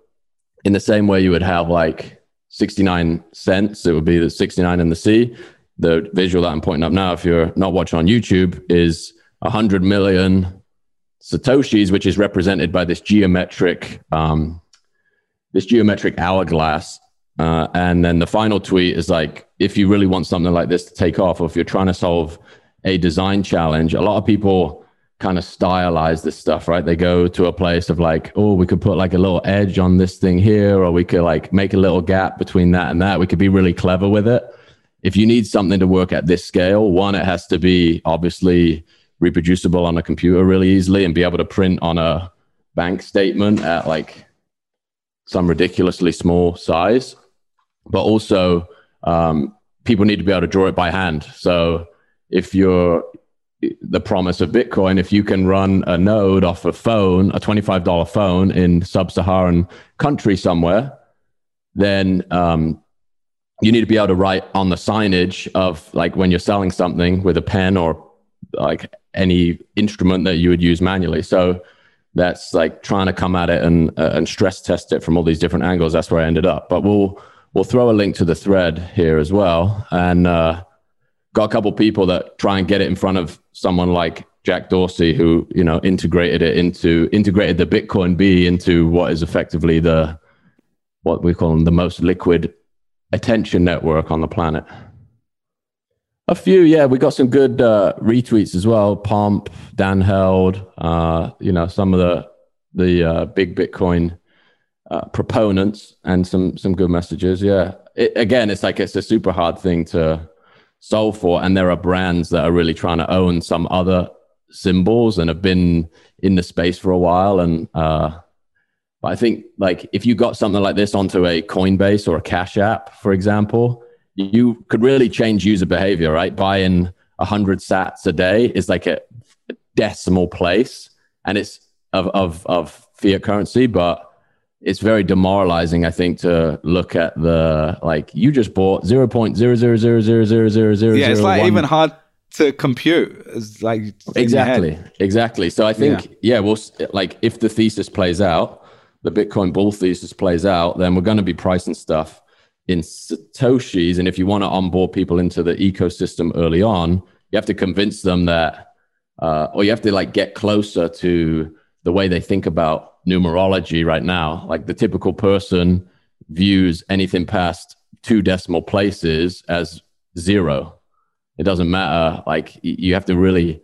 in the same way, you would have like 69 cents, it would be the 69 in the sea. The visual that I'm pointing up now, if you're not watching on YouTube, is 100 million satoshis, which is represented by this geometric, um, this geometric hourglass uh, and then the final tweet is like, if you really want something like this to take off, or if you're trying to solve a design challenge, a lot of people kind of stylize this stuff, right? They go to a place of like, oh, we could put like a little edge on this thing here, or we could like make a little gap between that and that. We could be really clever with it. If you need something to work at this scale, one, it has to be obviously reproducible on a computer really easily and be able to print on a bank statement at like some ridiculously small size but also um, people need to be able to draw it by hand. So if you're the promise of Bitcoin, if you can run a node off a phone, a $25 phone in sub-Saharan country somewhere, then um, you need to be able to write on the signage of like when you're selling something with a pen or like any instrument that you would use manually. So that's like trying to come at it and uh, and stress test it from all these different angles. That's where I ended up. But we'll we'll throw a link to the thread here as well. And uh, got a couple people that try and get it in front of someone like Jack Dorsey, who you know integrated it into integrated the Bitcoin B into what is effectively the what we call them the most liquid attention network on the planet. A few, yeah, we got some good uh, retweets as well. Pomp, Dan Held, uh, you know, some of the the uh, big Bitcoin uh, proponents and some some good messages. Yeah, it, again, it's like it's a super hard thing to solve for, and there are brands that are really trying to own some other symbols and have been in the space for a while, and uh, But I think like if you got something like this onto a Coinbase or a Cash App, for example, you could really change user behavior, right? Buying a hundred sats a day is like a decimal place and it's of, of, of fiat currency, but it's very demoralizing, I think, to look at the like you just bought zero point zero zero zero zero zero zero zero. Yeah, it's like even hard to compute. It's like exactly, exactly. So I think yeah. yeah, well, like if the thesis plays out, the Bitcoin bull thesis plays out, then we're going to be pricing stuff in satoshis, and if you want to onboard people into the ecosystem early on, you have to convince them that, uh, or you have to like get closer to the way they think about numerology right now. Like the typical person views anything past two decimal places as zero. It doesn't matter. Like you have to really,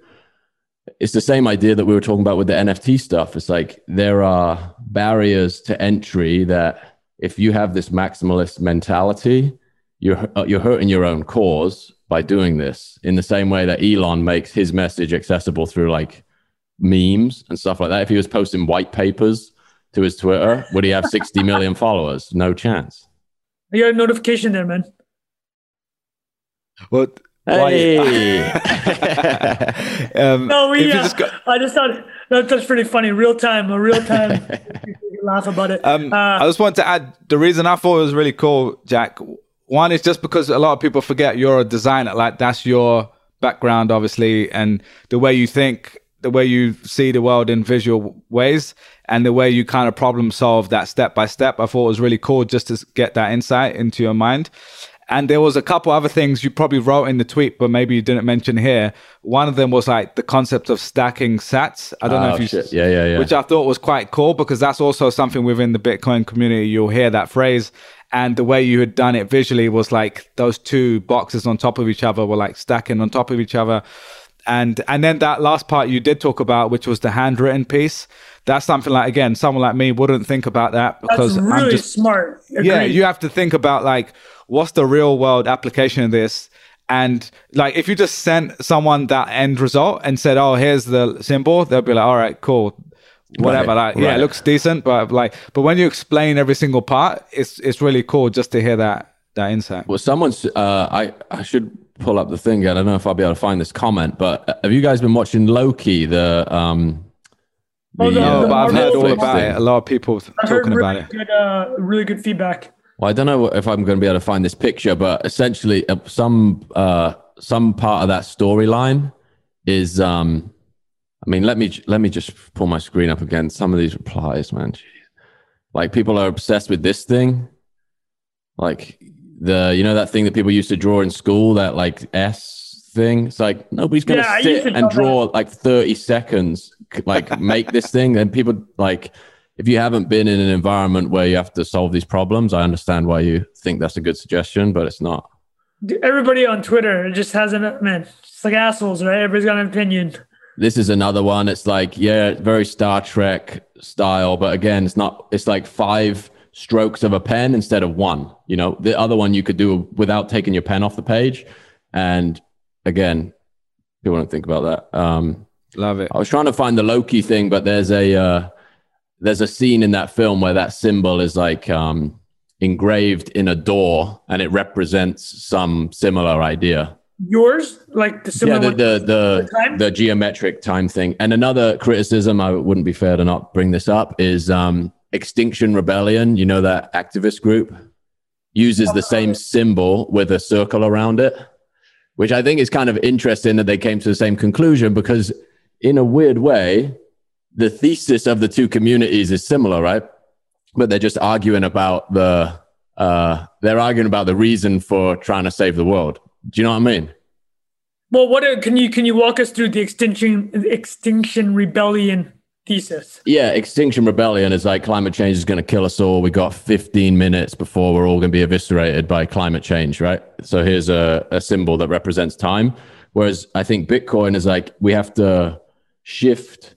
it's the same idea that we were talking about with the NFT stuff. It's like there are barriers to entry that if you have this maximalist mentality, you're, uh, you're hurting your own cause by doing this in the same way that Elon makes his message accessible through like memes and stuff like that. If he was posting white papers to his Twitter, would he have 60 million followers? No chance. You got a notification there, man. What? Hey. um, no, we. Uh, just got... I just thought that, that's pretty funny. Real time, a real time. laugh about it. Um, uh, I just want to add the reason I thought it was really cool, Jack. One is just because a lot of people forget you're a designer. Like that's your background, obviously, and the way you think the way you see the world in visual ways and the way you kind of problem solve that step by step. I thought was really cool just to get that insight into your mind. And there was a couple other things you probably wrote in the tweet, but maybe you didn't mention here. One of them was like the concept of stacking sats. I don't oh, know if you, shit. yeah, yeah, yeah, which I thought was quite cool because that's also something within the Bitcoin community. You'll hear that phrase, and the way you had done it visually was like those two boxes on top of each other were like stacking on top of each other and and then that last part you did talk about which was the handwritten piece that's something like again someone like me wouldn't think about that because that's really i'm just smart Agreed. yeah you have to think about like what's the real world application of this and like if you just sent someone that end result and said oh here's the symbol they'll be like all right cool whatever right, like yeah it looks decent but like but when you explain every single part it's it's really cool just to hear that that insight well someone's uh i i should pull up the thing. I don't know if I'll be able to find this comment, but have you guys been watching Loki? The um. The, oh, no, uh, but I've heard all about thing. it. A lot of people talking really about it. Good, uh, really good feedback. Well, I don't know if I'm going to be able to find this picture, but essentially, uh, some uh, some part of that storyline is um. I mean, let me let me just pull my screen up again. Some of these replies, man, Jeez. like people are obsessed with this thing. Like the you know that thing that people used to draw in school that like S thing. It's like nobody's gonna yeah, sit and draw that. like thirty seconds, like make this thing. And people like if you haven't been in an environment where you have to solve these problems, I understand why you think that's a good suggestion, but it's not. Everybody on Twitter just has an man. It's like assholes, right? Everybody's got an opinion. This is another one. It's like yeah, very Star Trek style, but again, it's not. It's like five strokes of a pen instead of one. You know, the other one you could do without taking your pen off the page. And again, people don't think about that. Um, Love it. I was trying to find the Loki thing, but there's a uh, there's a scene in that film where that symbol is like um, engraved in a door, and it represents some similar idea. Yours, like the yeah, the the the, the, the geometric time thing. And another criticism, I wouldn't be fair to not bring this up, is um, Extinction Rebellion, you know that activist group, uses the same symbol with a circle around it, which I think is kind of interesting that they came to the same conclusion because, in a weird way, the thesis of the two communities is similar, right? But they're just arguing about the uh, they're arguing about the reason for trying to save the world. Do you know what I mean? Well, what can you can you walk us through the extinction extinction rebellion thesis. Yeah, Extinction Rebellion is like climate change is going to kill us all. We got 15 minutes before we're all going to be eviscerated by climate change, right? So here's a, a symbol that represents time. Whereas I think Bitcoin is like we have to shift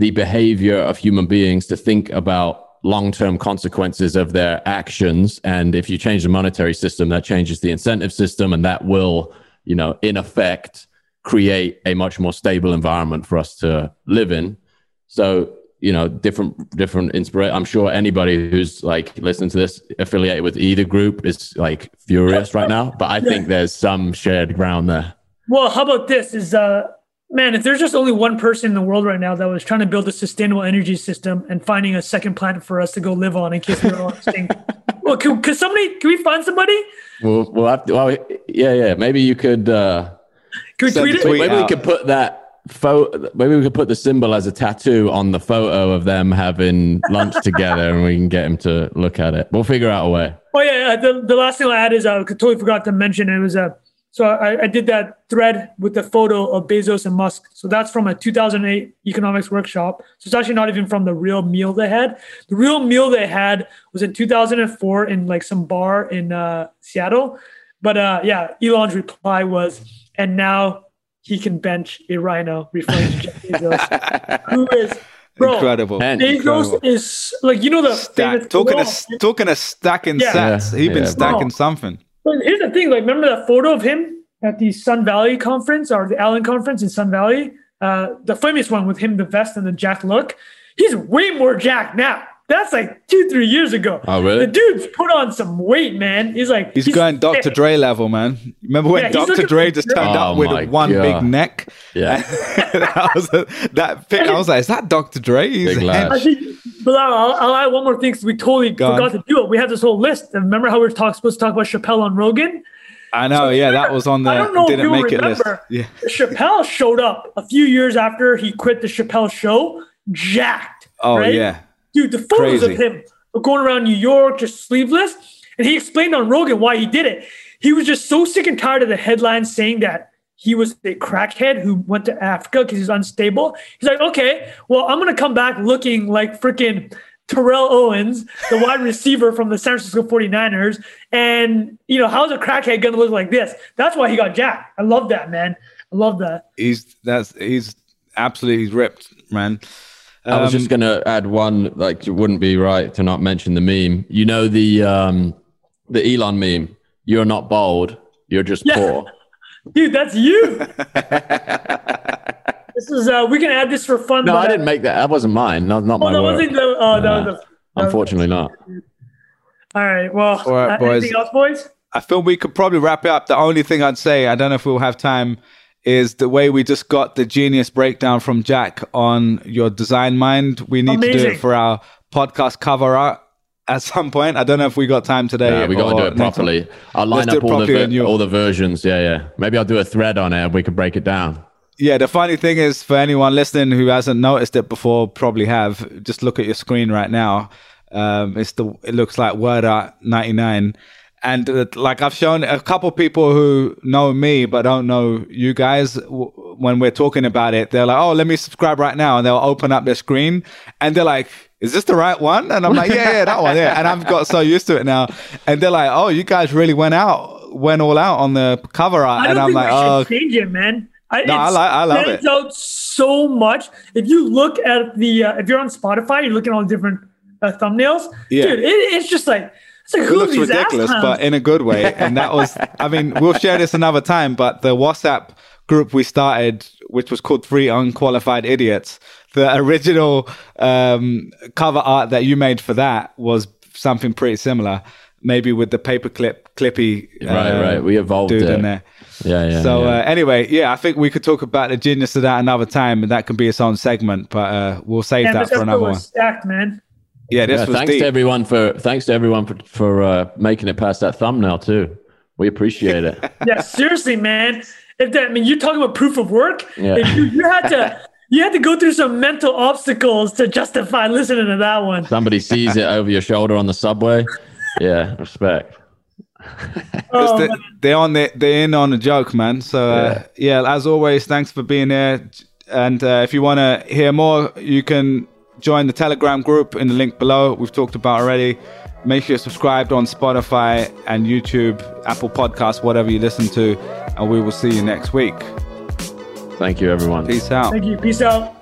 the behavior of human beings to think about long-term consequences of their actions and if you change the monetary system that changes the incentive system and that will you know in effect create a much more stable environment for us to live in so you know, different different inspiration. I'm sure anybody who's like listening to this affiliated with either group is like furious right now. But I think there's some shared ground there. Well, how about this? Is uh, man, if there's just only one person in the world right now that was trying to build a sustainable energy system and finding a second planet for us to go live on in case we're all extinct. well, can, can somebody? Can we find somebody? We'll, we'll have to. Well, yeah, yeah. Maybe you could. uh Can we tweet it? tweet. Maybe we could put that photo. Maybe we could put the symbol as a tattoo on the photo of them having lunch together, and we can get him to look at it. We'll figure out a way. Oh yeah, uh, the, the last thing I'll add is I totally forgot to mention it was a so I, I did that thread with the photo of Bezos and Musk. So that's from a 2008 economics workshop. So it's actually not even from the real meal they had. The real meal they had was in 2004 in like some bar in uh, Seattle. But uh, yeah, Elon's reply was, and now he can bench a rhino, referring to Jeff Bezos, who is bro. Incredible. And- Bezos Incredible. is like you know the Stack, talking, photo of, talking of stacking Yeah. sats. He's been stacking Bro. something. But here's the thing, like remember that photo of him at the Sun Valley conference or the Allen conference in Sun Valley? Uh, the famous one with him, the vest and the jack look. He's way more jacked now. That's like two, three years ago. Oh, really? The dude's put on some weight, man. He's like He's, going Dr. thick. Dre level, man. Remember when Yeah, Dr. Dre just turned Oh up with one God. big neck? Yeah. that was a, that pic. I was like, is that Dr. Dre? He's Big lad. I think, but I'll, I'll, I'll add one more thing because we totally Go on. forgot to do it. We have this whole list. And remember how we were talk, supposed to talk about Chappelle on Rogan? I know, yeah, that was on the I don't know if didn't you make it list. remember. Yeah. Chappelle showed up a few years after he quit the Chappelle show, jacked. Oh right? yeah. Dude, the photos Crazy. of him going around New York just sleeveless. And he explained on Rogan why he did it. He was just so sick and tired of the headlines saying that he was a crackhead who went to Africa because he's unstable. He's like, okay, well, I'm going to come back looking like freaking Terrell Owens, the wide receiver from the San Francisco 49ers. And, you know, how's a crackhead going to look like this? That's why he got jacked. I love that, man. I love that. He's that's he's absolutely ripped, man. I was Um, just gonna add one. Like, it wouldn't be right to not mention the meme. You know the um, the Elon meme. You're not bold. You're just Yeah. poor. Dude, that's you. this is, uh, we can add this for fun. No, but, I didn't make that. That wasn't mine. Not not Oh, my that work. wasn't the. Oh, that Nah. was the. that was- Unfortunately, not. All right. Well, All right, uh, boys. anything else, boys? I feel we could probably wrap it up. The only thing I'd say, I don't know if we'll have time, is the way we just got the genius breakdown from Jack on your design mind. We need to do it for our podcast cover art at some point. I don't know if we got time today. Yeah, we got to do it next one. properly. I'll line Let's up it all the properly ver- and all the versions. Yeah, yeah. Maybe I'll do a thread on it. and We can break it down. Yeah, the funny thing is, for anyone listening who hasn't noticed it before, probably have. Just look at your screen right now. Um, it's the it looks like Word Art ninety nine, and uh, like I've shown a couple people who know me but don't know you guys. W- when we're talking about it, they're like, "Oh, let me subscribe right now," and they'll open up their screen and they're like. Is this the right one? And I'm like, yeah, yeah, that one, yeah. And I've got so used to it now. And they're like, oh, you guys really went out, went all out on the cover art. I don't and I'm think like, we oh, should change it, man. I, No, I like- I love it. out so much. If you look at the, uh, if you're on Spotify, you're looking at all the different uh, thumbnails. Yeah. Dude, it, it's just like like it looks ridiculous, but in a good way. And that was, I mean, we'll share this another time, but the WhatsApp group we started, which was called Three Unqualified Idiots, the original um, cover art that you made for that was something pretty similar, maybe with the paperclip, clippy Right, uh, right. We evolved dude it. in there. Yeah, yeah. So yeah. Uh, anyway, yeah, I think we could talk about the genius of that another time, and that can be its own segment. But uh, we'll save Damn, that for another one. stacked, man. Yeah, this Yeah, was thanks deep. to everyone for thanks to everyone for for uh, making it past that thumbnail too. We appreciate it. Yeah, seriously, man. If that, I mean, you're talking about proof of work. Yeah. If you, you had to, you had to go through some mental obstacles to justify listening to that one. Somebody sees it over your shoulder on the subway. Yeah, respect. Oh, they, man. they're on the, they're in on a joke, man. So uh, yeah. as always, thanks for being here. And uh, if you want to hear more, you can join the Telegram group in the link below. We've talked about already. Make sure you're subscribed on Spotify and YouTube, Apple Podcasts, whatever you listen to, and we will see you next week. Thank you, everyone. Peace out. Thank you. Peace out.